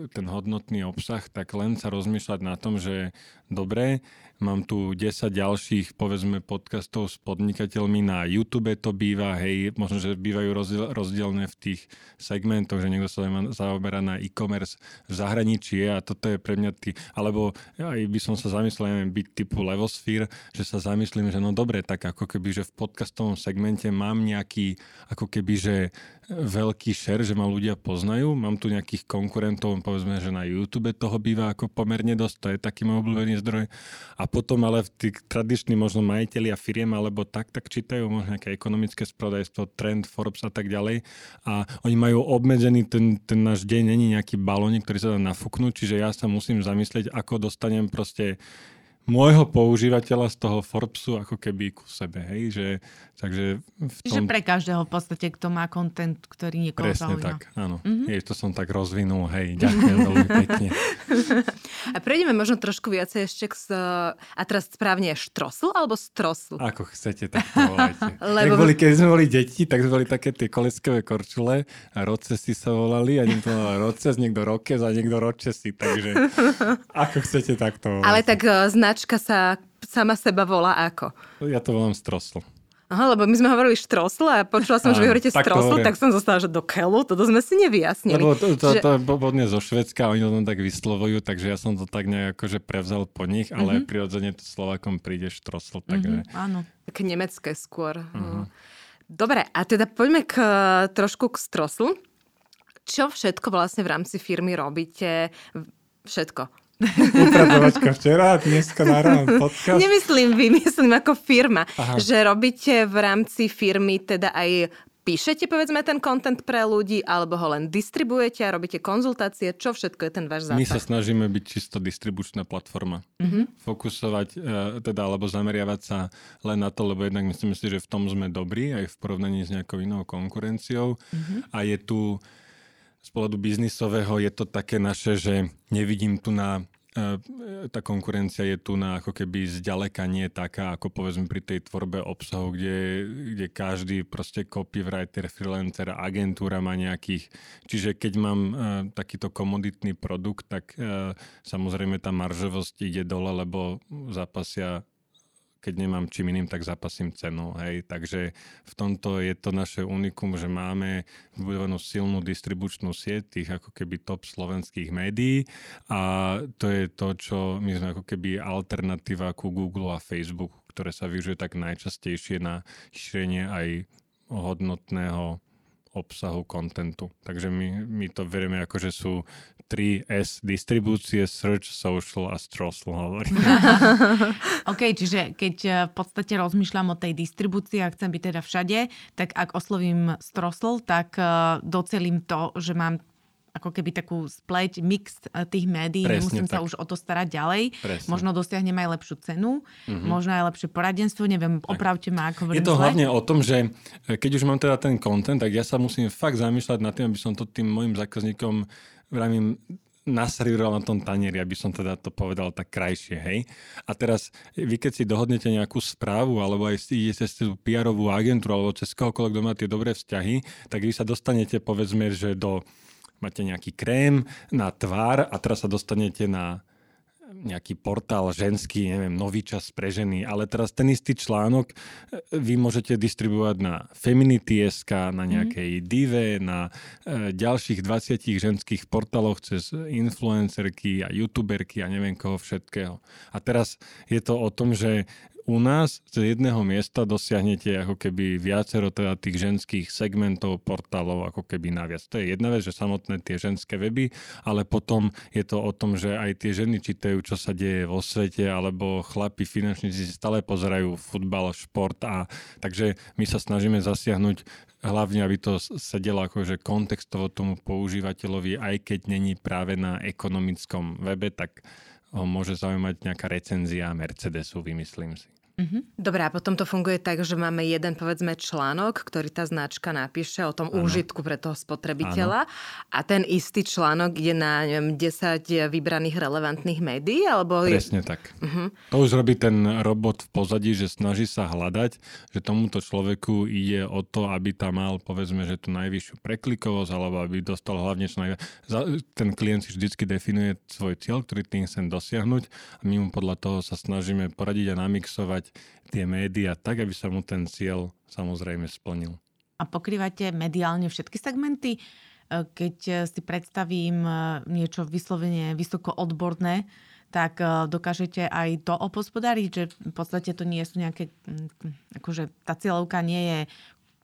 [SPEAKER 2] ten hodnotný obsah, tak len sa rozmýšľať na tom, že dobre, mám tu 10 ďalších, povedzme, podcastov s podnikateľmi. Na YouTube to býva, hej, možno, že bývajú rozdiel, rozdielne v tých segmentoch, že niekto sa zaoberá na e-commerce v zahraničí a toto je pre mňa tý, alebo aj by som sa zamyslel, neviem, byť typu Levosphere, že sa zamyslím, že no dobre, tak ako keby, že v podcastovom segmente mám nejaký, ako keby, že veľký share, že ma ľudia poznajú. Mám tu nejakých konkurentov, povedzme, že na YouTube toho býva ako pomerne dosť, to je taký môj obľúbený zdroj. A potom ale v tých tradiční možno majiteľi a firiem alebo tak, tak čítajú možno nejaké ekonomické spravodajstvo, trend, Forbes a tak ďalej. A oni majú obmedzený ten, ten náš deň, není nejaký balónik, ktorý sa dá nafúknuť, čiže ja sa musím zamyslieť, ako dostanem proste môjho používateľa z toho Forbesu ako keby ku sebe, hej, že takže v tom...
[SPEAKER 1] Čiže pre každého v podstate, kto má content, ktorý niekoho
[SPEAKER 2] Presne
[SPEAKER 1] zaujíma.
[SPEAKER 2] tak, áno. Mm-hmm. Je, to som tak rozvinul, hej, ďakujem veľmi pekne. [LAUGHS]
[SPEAKER 3] A prejdeme možno trošku viacej ešte k... s- A teraz správne štrosl alebo strosl?
[SPEAKER 2] Ako chcete, tak to volajte. [LAUGHS]
[SPEAKER 3] Lebo-
[SPEAKER 2] boli, keď sme boli deti, tak sme boli také tie koleskové korčule a rocesy sa volali a niekto volal roces, niekto rokes a niekto ročesy, takže [LAUGHS] ako chcete, tak to volajte.
[SPEAKER 3] Ale tak e, značka sa sama seba volá ako?
[SPEAKER 2] Ja to volám strosl.
[SPEAKER 3] Aha, lebo my sme hovorili štrosl a počula som, že vy hovoríte
[SPEAKER 2] tak
[SPEAKER 3] strosl, tak som zostala, že do keľu, toto sme si nevyjasnili.
[SPEAKER 2] Lebo to, to,
[SPEAKER 3] Čiže-
[SPEAKER 2] to je pôvodne zo Švedska, oni to tam tak vyslovujú, takže ja som to tak nejak akože prevzal po nich, ale mm-hmm. prirodzene to Slovakom príde štrosl, takže...
[SPEAKER 1] Mhm, áno.
[SPEAKER 3] Také nemecké skôr.
[SPEAKER 2] Mhm.
[SPEAKER 3] Uh-huh. Dobre, a teda poďme k, trošku k stroslu. Čo všetko vlastne v rámci firmy robíte? Všetko.
[SPEAKER 2] Upratovačka včera, dneska na ráno podcast.
[SPEAKER 3] Nemyslím vy, myslím ako firma.
[SPEAKER 2] Aha.
[SPEAKER 3] Že robíte v rámci firmy teda aj píšete povedzme ten content pre ľudí, alebo ho len distribuujete a robíte konzultácie. Čo všetko je ten váš
[SPEAKER 2] My sa
[SPEAKER 3] zásah?
[SPEAKER 2] snažíme byť čisto distribučná platforma. Mm-hmm. Fokusovať, e, teda, alebo zameriavať sa len na to, lebo jednak myslím si, že v tom sme dobrí, aj v porovnaní s nejakou inou konkurenciou. Mm-hmm. A je tu, z pohľadu biznisového, je to také naše, že nevidím tu na e, tá konkurencia je tu na ako keby zďaleka nie taká, ako povedzme pri tej tvorbe obsahu, kde, kde každý proste copywriter, freelancer, agentúra má nejakých. Čiže keď mám e, takýto komoditný produkt, tak e, samozrejme tá maržovosť ide dole, lebo zapasia keď nemám čím iným, tak zapasím cenu. Hej. Takže v tomto je to naše unikum, že máme vybudovanú silnú distribučnú sieť tých ako keby top slovenských médií a to je to, čo my sme ako keby alternatíva ku Google a Facebooku, ktoré sa využije tak najčastejšie na šírenie aj hodnotného obsahu, kontentu. Takže my, my to verieme ako, že sú 3S distribúcie, search, social a strosl hovorím. [LAUGHS]
[SPEAKER 1] OK, čiže keď eh, v podstate rozmýšľam o tej distribúcii a chcem byť teda všade, tak ak oslovím Strosl, tak eh, docelím to, že mám ako keby takú spleť, mix eh, tých médií,
[SPEAKER 2] Presne
[SPEAKER 1] nemusím sa
[SPEAKER 2] tak.
[SPEAKER 1] už o to starať ďalej.
[SPEAKER 2] Presne.
[SPEAKER 1] Možno dosiahnem aj lepšiu cenu, mm-hmm. možno aj lepšie poradenstvo, neviem, opravte ma, ako
[SPEAKER 2] Je to
[SPEAKER 1] zle.
[SPEAKER 2] hlavne o tom, že e, keď už mám teda ten content, tak ja sa musím fakt zamýšľať nad tým, aby som to tým mojim zákazníkom vravím, naservíroval na tom tanieri, aby som teda to povedal tak krajšie, hej. A teraz vy keď si dohodnete nejakú správu, alebo aj si idete cez tú PR-ovú agentúru, alebo cez kohokoľvek, kto má tie dobré vzťahy, tak vy sa dostanete, povedzme, že do máte nejaký krém na tvár a teraz sa dostanete na nejaký portál ženský, neviem, nový čas pre ženy, ale teraz ten istý článok e, vy môžete distribuovať na Feminity.sk, na nejakej mm. Dive, na e, ďalších 20 ženských portáloch cez influencerky a youtuberky a neviem koho všetkého. A teraz je to o tom, že u nás z jedného miesta dosiahnete ako keby viacero teda tých ženských segmentov, portálov ako keby naviac. To je jedna vec, že samotné tie ženské weby, ale potom je to o tom, že aj tie ženy čítajú, čo sa deje vo svete, alebo chlapi finančníci stále pozerajú futbal, šport a takže my sa snažíme zasiahnuť hlavne, aby to sedelo akože kontextovo tomu používateľovi, aj keď není práve na ekonomickom webe, tak môže zaujímať nejaká recenzia Mercedesu, vymyslím si.
[SPEAKER 3] Mm-hmm. Dobre, a potom to funguje tak, že máme jeden, povedzme, článok, ktorý tá značka napíše o tom ano. úžitku pre toho spotrebiteľa ano. a ten istý článok ide na, neviem, 10 vybraných relevantných médií, alebo...
[SPEAKER 2] Presne je... tak. Uh-huh. To už robí ten robot v pozadí, že snaží sa hľadať, že tomuto človeku ide o to, aby tam mal, povedzme, že tú najvyššiu preklikovosť, alebo aby dostal hlavne čo najviac. Ten klient si vždycky definuje svoj cieľ, ktorý tým chce dosiahnuť a my mu podľa toho sa snažíme poradiť a namixovať pokrývať tie médiá tak, aby sa mu ten cieľ samozrejme splnil.
[SPEAKER 1] A pokrývate mediálne všetky segmenty? E, keď si predstavím e, niečo vyslovene vysoko odborné, tak e, dokážete aj to opospodariť, že v podstate to nie sú nejaké, akože tá cieľovka nie je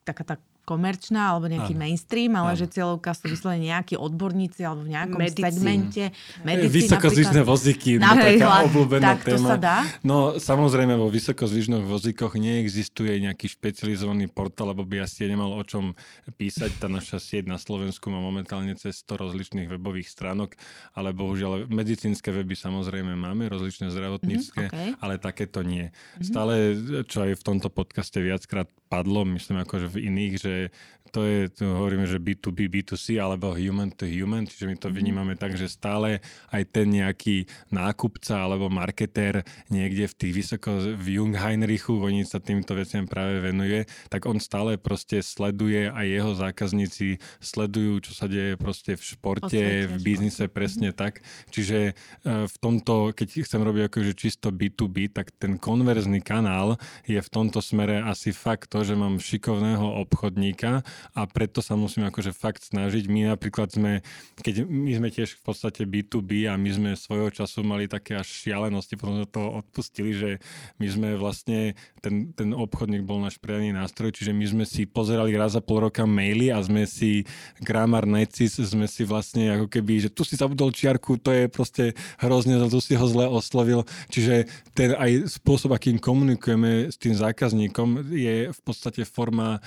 [SPEAKER 1] taká tá komerčná alebo nejaký ano. mainstream, ale ano. že cieľovka sú vyslovene nejakí odborníci alebo v nejakom Medicín. segmente.
[SPEAKER 2] Medicín, Vysokozvyšné vozíky, no, taká obľúbená
[SPEAKER 1] tak
[SPEAKER 2] téma.
[SPEAKER 1] To sa dá?
[SPEAKER 2] No samozrejme vo vysokozvyšných vozíkoch neexistuje nejaký špecializovaný portál, lebo by asi nemal o čom písať. Tá naša sieť na Slovensku má momentálne cez 100 rozličných webových stránok, ale bohužiaľ medicínske weby samozrejme máme, rozličné zdravotnícke, mm-hmm, okay. ale takéto nie. Mm-hmm. Stále, čo aj v tomto podcaste viackrát padlo, myslím akože v iných, že to je, tu hovoríme, že B2B, B2C alebo human to human, čiže my to mhm. vnímame tak, že stále aj ten nejaký nákupca alebo marketér niekde v tých vysoko, v Jungheinrichu, oni sa týmto veciam práve venuje, tak on stále proste sleduje aj jeho zákazníci sledujú, čo sa deje proste v športe, v biznise, presne mhm. tak. Čiže e, v tomto, keď chcem robiť akože čisto B2B, tak ten konverzný kanál je v tomto smere asi fakt to, že mám šikovného obchodníka a preto sa musíme akože fakt snažiť. My napríklad sme, keď my sme tiež v podstate B2B a my sme svojho času mali také až šialenosti, potom sme to odpustili, že my sme vlastne, ten, ten obchodník bol náš priamy nástroj, čiže my sme si pozerali raz za pol roka maily a sme si Grammar Necis sme si vlastne ako keby, že tu si zabudol čiarku, to je proste hrozne, tu si ho zle oslovil. Čiže ten aj spôsob, akým komunikujeme s tým zákazníkom je v podstate forma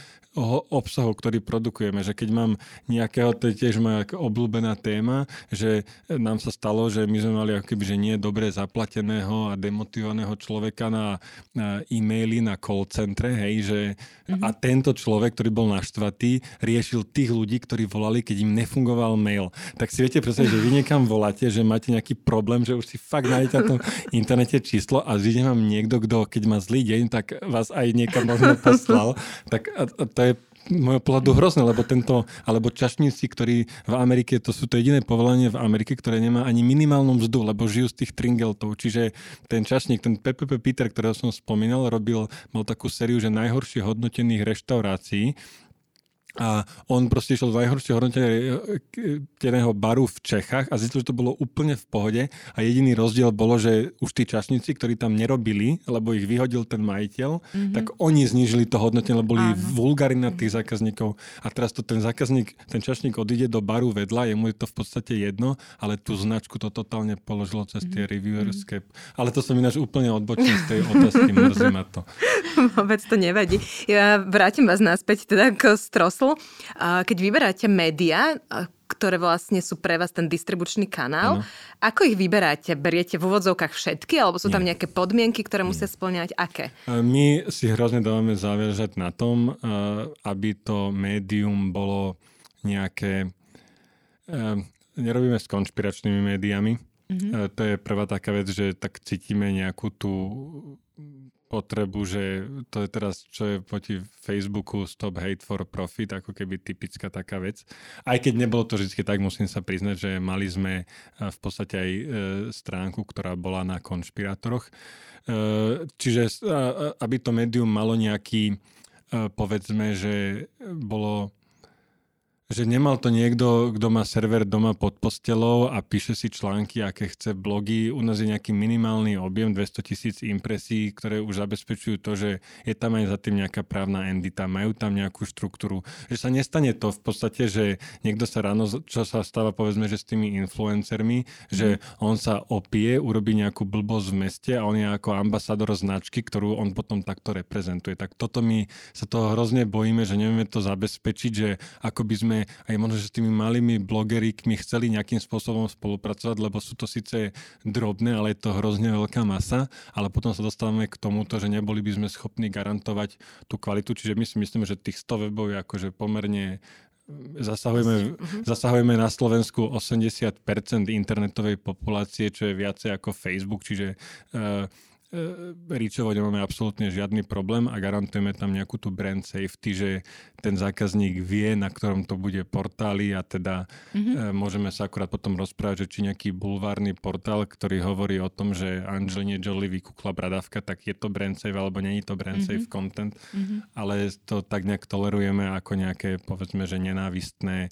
[SPEAKER 2] obsahu, ktorý produkujeme. Že keď mám nejakého, to je tiež moja obľúbená téma, že nám sa stalo, že my sme mali akoby, že nie dobre zaplateného a demotivovaného človeka na, na e-maily na call centre, hej, že mm-hmm. a tento človek, ktorý bol naštvatý, riešil tých ľudí, ktorí volali, keď im nefungoval mail. Tak si viete predstaviť, že vy niekam voláte, že máte nejaký problém, že už si fakt nájdete na tom internete číslo a zvíde vám niekto, kto keď má zlý deň, tak vás aj niekam možno poslal. Tak a, a to je môjho pohľadu hrozné, lebo tento, alebo čašníci, ktorí v Amerike, to sú to jediné povolanie v Amerike, ktoré nemá ani minimálnu mzdu, lebo žijú z tých tringeltov. Čiže ten čašník, ten PPP Peter, ktorého som spomínal, robil, mal takú sériu, že najhoršie hodnotených reštaurácií a on proste išiel do najhoršieho hodnoteného baru v Čechách a zistil, že to bolo úplne v pohode a jediný rozdiel bolo, že už tí čašníci, ktorí tam nerobili, lebo ich vyhodil ten majiteľ, mm-hmm. tak oni znížili to hodnotenie, lebo boli vulgári na tých zákazníkov a teraz to ten zákazník, ten čašník odíde do baru vedľa, jemu je to v podstate jedno, ale tú značku to totálne položilo cez tie mm-hmm. reviewerské. Ale to som ináč úplne odbočil z tej otázky, mrzí ma to. [LAUGHS]
[SPEAKER 3] Vôbec to nevadí. Ja vrátim vás naspäť teda k Stros zmyslu. Keď vyberáte médiá, ktoré vlastne sú pre vás ten distribučný kanál. Ano. Ako ich vyberáte? Beriete v úvodzovkách všetky, alebo sú tam nejaké podmienky, ktoré musia splňať? Aké?
[SPEAKER 2] My si hrozne dávame záležať na tom, aby to médium bolo nejaké... Nerobíme s konšpiračnými médiami. Mm-hmm. To je prvá taká vec, že tak cítime nejakú tú potrebu, že to je teraz, čo je proti Facebooku Stop Hate for Profit, ako keby typická taká vec. Aj keď nebolo to vždy tak, musím sa priznať, že mali sme eh, v podstate aj eh, stránku, ktorá bola na konšpirátoroch. Eh, čiže aby to médium malo nejaký, povedzme, že bolo že nemal to niekto, kto má server doma pod postelou a píše si články, aké chce blogy. U nás je nejaký minimálny objem, 200 tisíc impresí, ktoré už zabezpečujú to, že je tam aj za tým nejaká právna endita, majú tam nejakú štruktúru. Že sa nestane to v podstate, že niekto sa ráno, čo sa stáva povedzme, že s tými influencermi, mm. že on sa opie, urobí nejakú blbosť v meste a on je ako ambasador značky, ktorú on potom takto reprezentuje. Tak toto my sa toho hrozne bojíme, že nevieme to zabezpečiť, že ako by sme sme aj možno, že s tými malými blogerikmi chceli nejakým spôsobom spolupracovať, lebo sú to síce drobné, ale je to hrozne veľká masa, ale potom sa dostávame k tomuto, že neboli by sme schopní garantovať tú kvalitu, čiže my si myslíme, že tých 100 webov je akože pomerne zasahujeme, uh-huh. zasahujeme na Slovensku 80% internetovej populácie, čo je viacej ako Facebook, čiže uh, Ríčovo nemáme absolútne žiadny problém a garantujeme tam nejakú tú brand safety, že ten zákazník vie, na ktorom to bude portály a teda mm-hmm. môžeme sa akurát potom rozprávať, že či nejaký bulvárny portál, ktorý hovorí o tom, že Angelina Jolie vykúkla bradavka, tak je to brand safe alebo není to brand mm-hmm. safe content, mm-hmm. ale to tak nejak tolerujeme ako nejaké povedzme, že nenávistné e,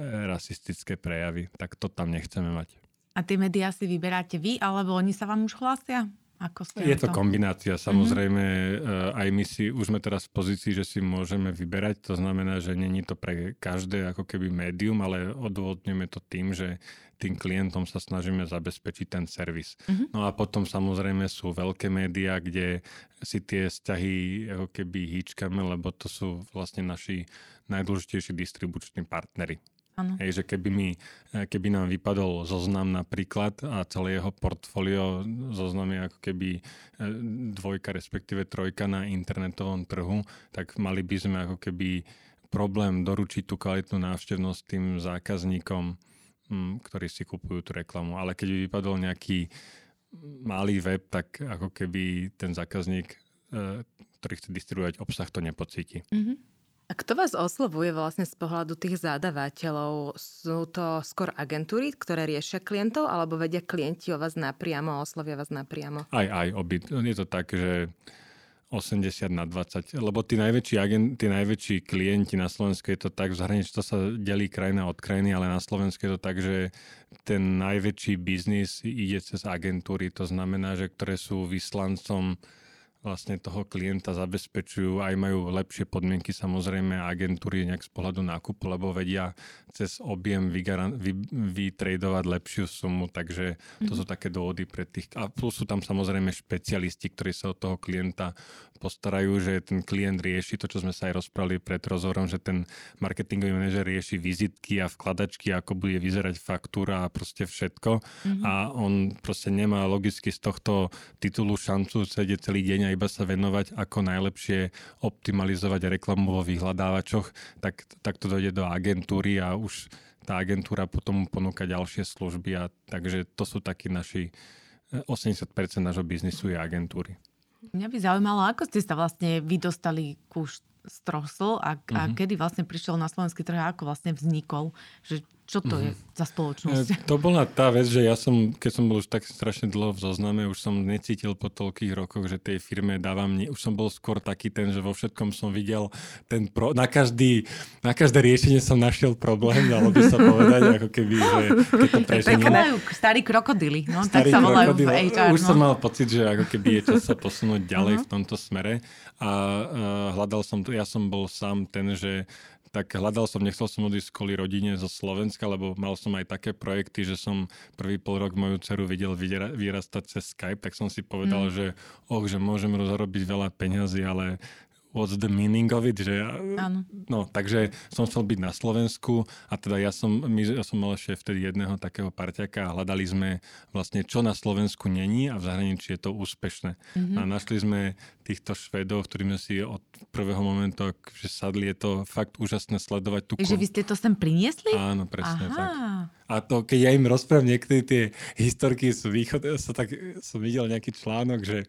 [SPEAKER 2] rasistické prejavy. Tak to tam nechceme mať.
[SPEAKER 1] A tie médiá si vyberáte vy, alebo oni sa vám už hlásia? Ako ste
[SPEAKER 2] je to, to kombinácia. Mhm. Samozrejme, mm-hmm. aj my si, už sme teraz v pozícii, že si môžeme vyberať. To znamená, že není to pre každé ako keby médium, ale odôvodňujeme to tým, že tým klientom sa snažíme zabezpečiť ten servis. Mm-hmm. No a potom samozrejme sú veľké médiá, kde si tie vzťahy ako keby hýčkame, lebo to sú vlastne naši najdôležitejší distribuční partnery.
[SPEAKER 1] Ano.
[SPEAKER 2] Hej, že keby, mi, keby nám vypadol zoznam napríklad a celé jeho portfólio zoznam je ako keby e, dvojka, respektíve trojka na internetovom trhu, tak mali by sme ako keby problém doručiť tú kvalitnú návštevnosť tým zákazníkom, ktorí si kupujú tú reklamu. Ale keď by vypadol nejaký malý web, tak ako keby ten zákazník, e, ktorý chce distribuovať obsah, to nepocíti.
[SPEAKER 1] Mm-hmm.
[SPEAKER 3] A kto vás oslovuje vlastne z pohľadu tých zadávateľov? Sú to skôr agentúry, ktoré riešia klientov, alebo vedia klienti o vás napriamo, oslovia vás napriamo?
[SPEAKER 2] Aj, aj, obi. Je to tak, že 80 na 20, lebo tí najväčší, agent, tí najväčší klienti na Slovensku je to tak, v zahraničí to sa delí krajina od krajiny, ale na Slovensku je to tak, že ten najväčší biznis ide cez agentúry, to znamená, že ktoré sú vyslancom vlastne toho klienta zabezpečujú, aj majú lepšie podmienky samozrejme agentúry nejak z pohľadu nákupu, lebo vedia cez objem vygaran- vy, vytradovať lepšiu sumu, takže to mm-hmm. sú také dôvody pre tých. A plus sú tam samozrejme špecialisti, ktorí sa od toho klienta postarajú, že ten klient rieši to, čo sme sa aj rozprávali pred rozhovorom, že ten marketingový manažer rieši vizitky a vkladačky, ako bude vyzerať faktúra a proste všetko. Mm-hmm. A on proste nemá logicky z tohto titulu šancu sedieť celý deň a iba sa venovať, ako najlepšie optimalizovať reklamu vo vyhľadávačoch, tak, tak to dojde do agentúry a už tá agentúra potom ponúka ďalšie služby a takže to sú takí naši 80% nášho biznisu je agentúry.
[SPEAKER 1] Mňa by zaujímalo, ako ste sa vlastne vydostali ku Strosl a, uh-huh. a mhm. kedy vlastne prišiel na slovenský trh a ako vlastne vznikol. Že čo to mm-hmm. je mhm. za spoločnosť?
[SPEAKER 2] E, to bola tá vec, že ja som, keď som bol už tak strašne dlho v zozname, už som necítil po toľkých rokoch, že tej firme dávam, už som bol skôr taký ten, že vo všetkom som videl ten pro, na, každý, na každé riešenie som našiel problém, dalo by sa povedať, ako keby, že keď to preženiem.
[SPEAKER 1] starí krokodily, no, starí tak sa volajú v HR.
[SPEAKER 2] Už no. som mal pocit, že ako keby je čas sa posunúť ďalej uh-huh. v tomto smere a uh, hľadal som to, ja som bol sám ten, že tak hľadal som, nechcel som odísť kvôli rodine zo Slovenska, lebo mal som aj také projekty, že som prvý pol rok moju dceru videl vyrastať cez Skype, tak som si povedal, mm. že oh, že môžem zarobiť veľa peňazí, ale what's the meaning of it, že
[SPEAKER 1] Áno.
[SPEAKER 2] no, takže som chcel byť na Slovensku a teda ja som, my, ja som mal ešte vtedy jedného takého parťaka a hľadali sme vlastne, čo na Slovensku není a v zahraničí je to úspešné. Mm-hmm. A našli sme týchto Švedov, ktorým sme si od prvého momentu, že sadli, je to fakt úžasné sledovať tú...
[SPEAKER 1] Že vy ste to sem priniesli?
[SPEAKER 2] Áno, presne Aha. tak. A to, keď ja im rozprávam niektoré tie historky z východu, som, tak, som videl nejaký článok, že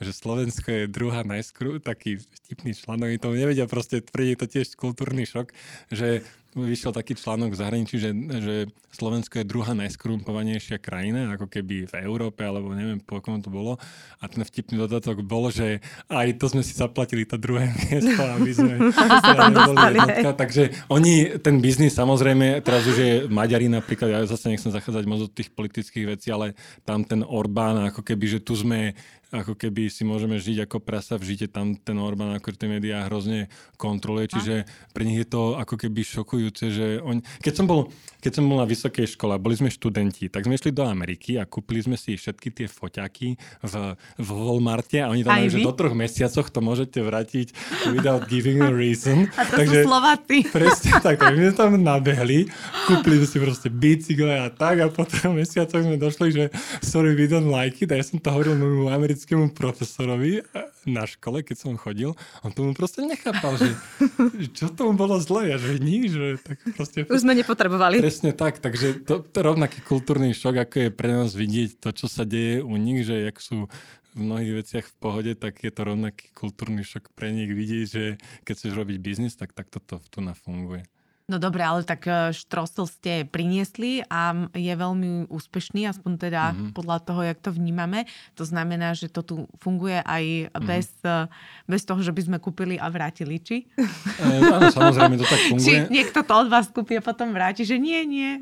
[SPEAKER 2] že Slovensko je druhá najskôr, taký vtipný článok, to nevedia, proste príde to tiež kultúrny šok, že vyšiel taký článok v zahraničí, že, že Slovensko je druhá najskorumpovanejšia krajina, ako keby v Európe, alebo neviem, po kom to bolo. A ten vtipný dodatok bol, že aj to sme si zaplatili to druhé [LAUGHS] miesto, aby sme sa neboli jednotka. Takže oni, ten biznis samozrejme, teraz už je Maďari napríklad, ja zase nechcem zachádzať moc do tých politických vecí, ale tam ten Orbán, ako keby, že tu sme ako keby si môžeme žiť ako prasa v žite, tam ten Orbán ako tie médiá hrozne kontroluje, čiže pre nich je to ako keby šokujúce, že on... Keď som bol, keď som bol na vysokej škole, boli sme študenti, tak sme išli do Ameriky a kúpili sme si všetky tie foťaky v, v Walmarte a oni tam majú, že do troch mesiacoch to môžete vrátiť without giving a reason. [LAUGHS]
[SPEAKER 1] A to Takže, sú Slováci. [LAUGHS]
[SPEAKER 2] Presne tak, tak my sme tam nabehli, kúpili sme si proste bicykle a tak a po troch mesiacoch sme došli, že sorry, we don't like it a ja som to hovoril môjmu americkému profesorovi na škole, keď som chodil, on tomu proste nechápal, že, [LAUGHS] čo tomu bolo zle, a že nič, že tak proste...
[SPEAKER 3] Už sme nepotrebovali.
[SPEAKER 2] Presne tak, takže to, to je rovnaký kultúrny šok, ako je pre nás vidieť to, čo sa deje u nich, že jak sú v mnohých veciach v pohode, tak je to rovnaký kultúrny šok pre nich vidieť, že keď chceš robiť biznis, tak takto to tu nafunguje.
[SPEAKER 1] No dobre, ale tak e, štrostel ste priniesli a je veľmi úspešný, aspoň teda mm-hmm. podľa toho, jak to vnímame. To znamená, že to tu funguje aj mm-hmm. bez, e, bez toho, že by sme kúpili a vrátili, či?
[SPEAKER 2] E, áno, samozrejme, to tak funguje.
[SPEAKER 1] Či niekto to od vás kúpi a potom vráti, že nie, nie.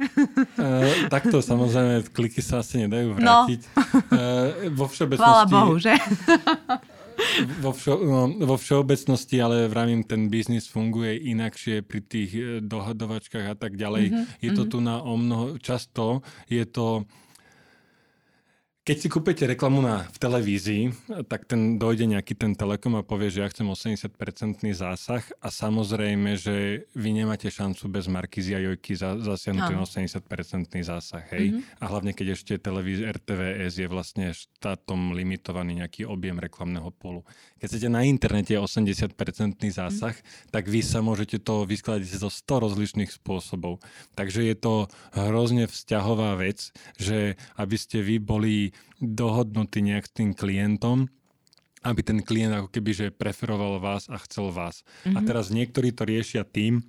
[SPEAKER 2] E, takto samozrejme, kliky sa asi nedajú no. vrátiť. No. E, vo všeobecnosti...
[SPEAKER 1] Chvala Bohu, že? [LAUGHS]
[SPEAKER 2] vo, všo, no, vo všeobecnosti, ale vravím, ten biznis funguje inakšie pri tých eh, dohadovačkách a tak ďalej. Mm-hmm. Je to mm-hmm. tu na o mnoho, často je to keď si kúpete reklamu na, v televízii, tak ten dojde nejaký ten telekom a povie, že ja chcem 80-percentný zásah a samozrejme, že vy nemáte šancu bez Markízy a Jojky za, zasiahnuť ten 80-percentný zásah. Hej? Mm-hmm. A hlavne, keď ešte televízia RTVS je vlastne štátom limitovaný nejaký objem reklamného polu. Keď chcete na internete 80-percentný zásah, mm-hmm. tak vy sa môžete to vyskladať zo 100 rozličných spôsobov. Takže je to hrozne vzťahová vec, že aby ste vy boli dohodnutý nejak s tým klientom, aby ten klient ako keby že preferoval vás a chcel vás. Mm-hmm. A mhm. teraz niektorí to riešia tým,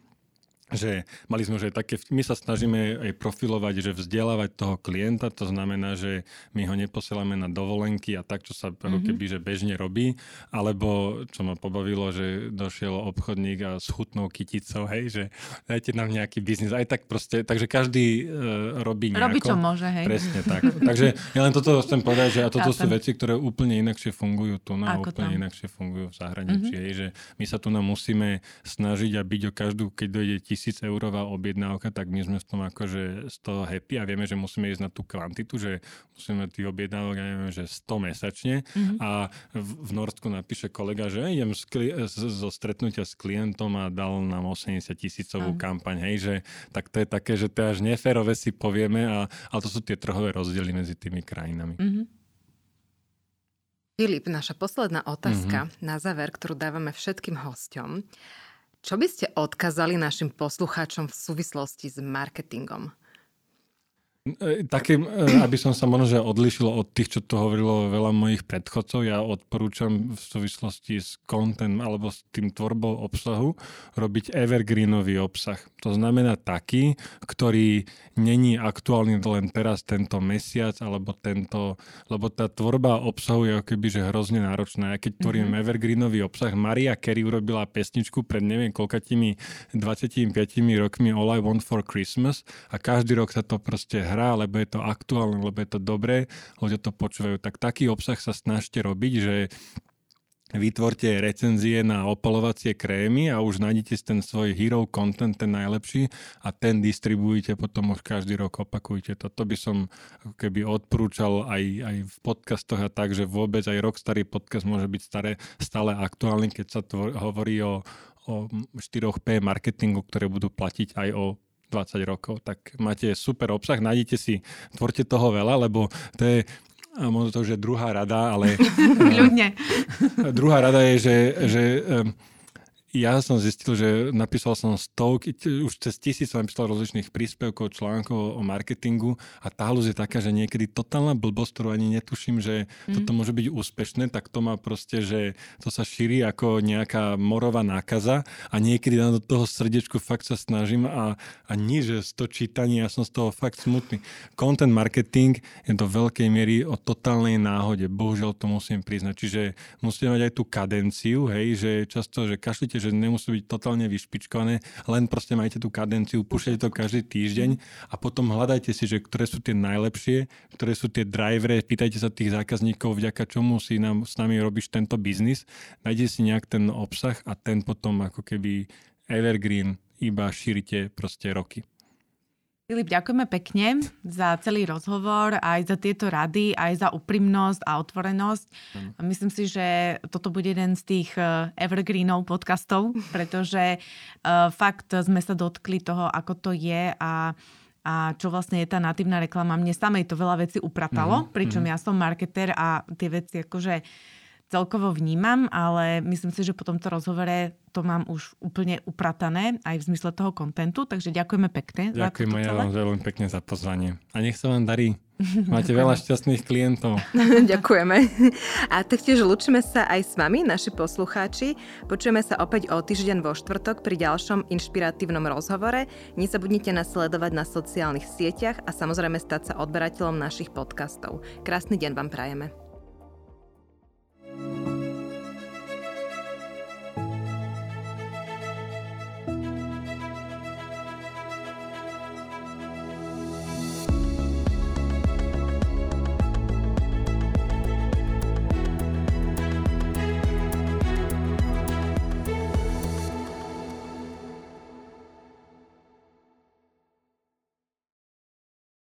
[SPEAKER 2] že mali sme, že také, my sa snažíme aj profilovať, že vzdelávať toho klienta, to znamená, že my ho neposielame na dovolenky a tak, čo sa mm-hmm. ako mhm. keby, že bežne robí, alebo čo ma pobavilo, že došiel obchodník a s chutnou kyticou, hej, že dajte nám nejaký biznis, aj tak proste, takže každý uh, robí nejako.
[SPEAKER 1] Robí, čo môže, hej.
[SPEAKER 2] Presne tak. takže ja len toto chcem povedať, že a toto sú veci, ktoré úplne inakšie fungujú tu na, Ako úplne tam? inakšie fungujú v zahraničí, mm-hmm. hej, že my sa tu nám musíme snažiť a byť o každú, keď dojde tisíc eurová objednávka, tak my sme v tom akože z toho happy a vieme, že musíme ísť na tú kvantitu, že musíme tých objednávok, ja neviem, že 100 mesačne mm-hmm. a v, v Norsku napíše kolega, že idem z, zo stretnutia s klientom a dal nám 80 tisícovú kampaň, hej, že tak to je také, že to až neférové si povieme, a, ale to sú tie trhové rozdiely medzi tými krajinami. Mm-hmm.
[SPEAKER 3] Filip, naša posledná otázka mm-hmm. na záver, ktorú dávame všetkým hosťom. Čo by ste odkazali našim poslucháčom v súvislosti s marketingom?
[SPEAKER 2] E, Takým, e, aby som sa možno odlišil od tých, čo to hovorilo veľa mojich predchodcov, ja odporúčam v súvislosti s content alebo s tým tvorbou obsahu robiť evergreenový obsah. To znamená taký, ktorý není aktuálny len teraz tento mesiac alebo tento, lebo tá tvorba obsahu je keby že hrozne náročná. Ja keď tvorím mm-hmm. evergreenový obsah, Maria Carey urobila pesničku pred neviem koľkatými 25 rokmi All I Want for Christmas a každý rok sa to proste hrá, lebo je to aktuálne, lebo je to dobré, ľudia to počúvajú. Tak taký obsah sa snažte robiť, že vytvorte recenzie na opalovacie krémy a už nájdete ten svoj hero content, ten najlepší a ten distribuujte potom už každý rok opakujte. To by som keby odporúčal aj, aj v podcastoch a tak, že vôbec aj rok starý podcast môže byť staré, stále aktuálny, keď sa tvor, hovorí o, o 4P marketingu, ktoré budú platiť aj o 20 rokov, tak máte super obsah, nájdete si, tvorte toho veľa, lebo to je a možno to už je druhá rada, ale... [LAUGHS]
[SPEAKER 1] Ľudne. [LAUGHS]
[SPEAKER 2] druhá rada je, že, že ja som zistil, že napísal som stovky, už cez tisíc som napísal rozličných príspevkov, článkov o marketingu a tá je taká, že niekedy totálna blbosť, ktorú ani netuším, že mm. toto môže byť úspešné, tak to má proste, že to sa šíri ako nejaká morová nákaza a niekedy na do toho srdiečku fakt sa snažím a, a nie, že to čítanie, ja som z toho fakt smutný. Content marketing je do veľkej miery o totálnej náhode, bohužiaľ to musím priznať. Čiže musíte mať aj tú kadenciu, hej, že často, že kašlite že nemusí byť totálne vyšpičkované, len proste majte tú kadenciu, púšťajte to každý týždeň a potom hľadajte si, že ktoré sú tie najlepšie, ktoré sú tie drivery, pýtajte sa tých zákazníkov, vďaka čomu si nám, s nami robíš tento biznis, nájdete si nejak ten obsah a ten potom ako keby evergreen iba šírite proste roky.
[SPEAKER 1] Filip, ďakujeme pekne za celý rozhovor, aj za tieto rady, aj za úprimnosť a otvorenosť. Mm. Myslím si, že toto bude jeden z tých eh, evergreenov podcastov, [LAUGHS] pretože uh, fakt sme sa dotkli toho, ako to je a a čo vlastne je tá natívna reklama. Mne samej to veľa vecí upratalo, mm-hmm. pričom mm-hmm. ja som marketer a tie veci akože celkovo vnímam, ale myslím si, že po tomto rozhovore to mám už úplne upratané aj v zmysle toho kontentu, takže ďakujeme pekne.
[SPEAKER 2] Ďakujem aj ja vám veľmi pekne za pozvanie. A nech sa vám darí. [LAUGHS] Máte veľa šťastných klientov. [LAUGHS]
[SPEAKER 3] Ďakujeme. A taktiež lučíme sa aj s vami, naši poslucháči. Počujeme sa opäť o týždeň vo štvrtok pri ďalšom inšpiratívnom rozhovore. Nezabudnite nás sledovať na sociálnych sieťach a samozrejme stať sa odberateľom našich podcastov. Krásny deň vám prajeme.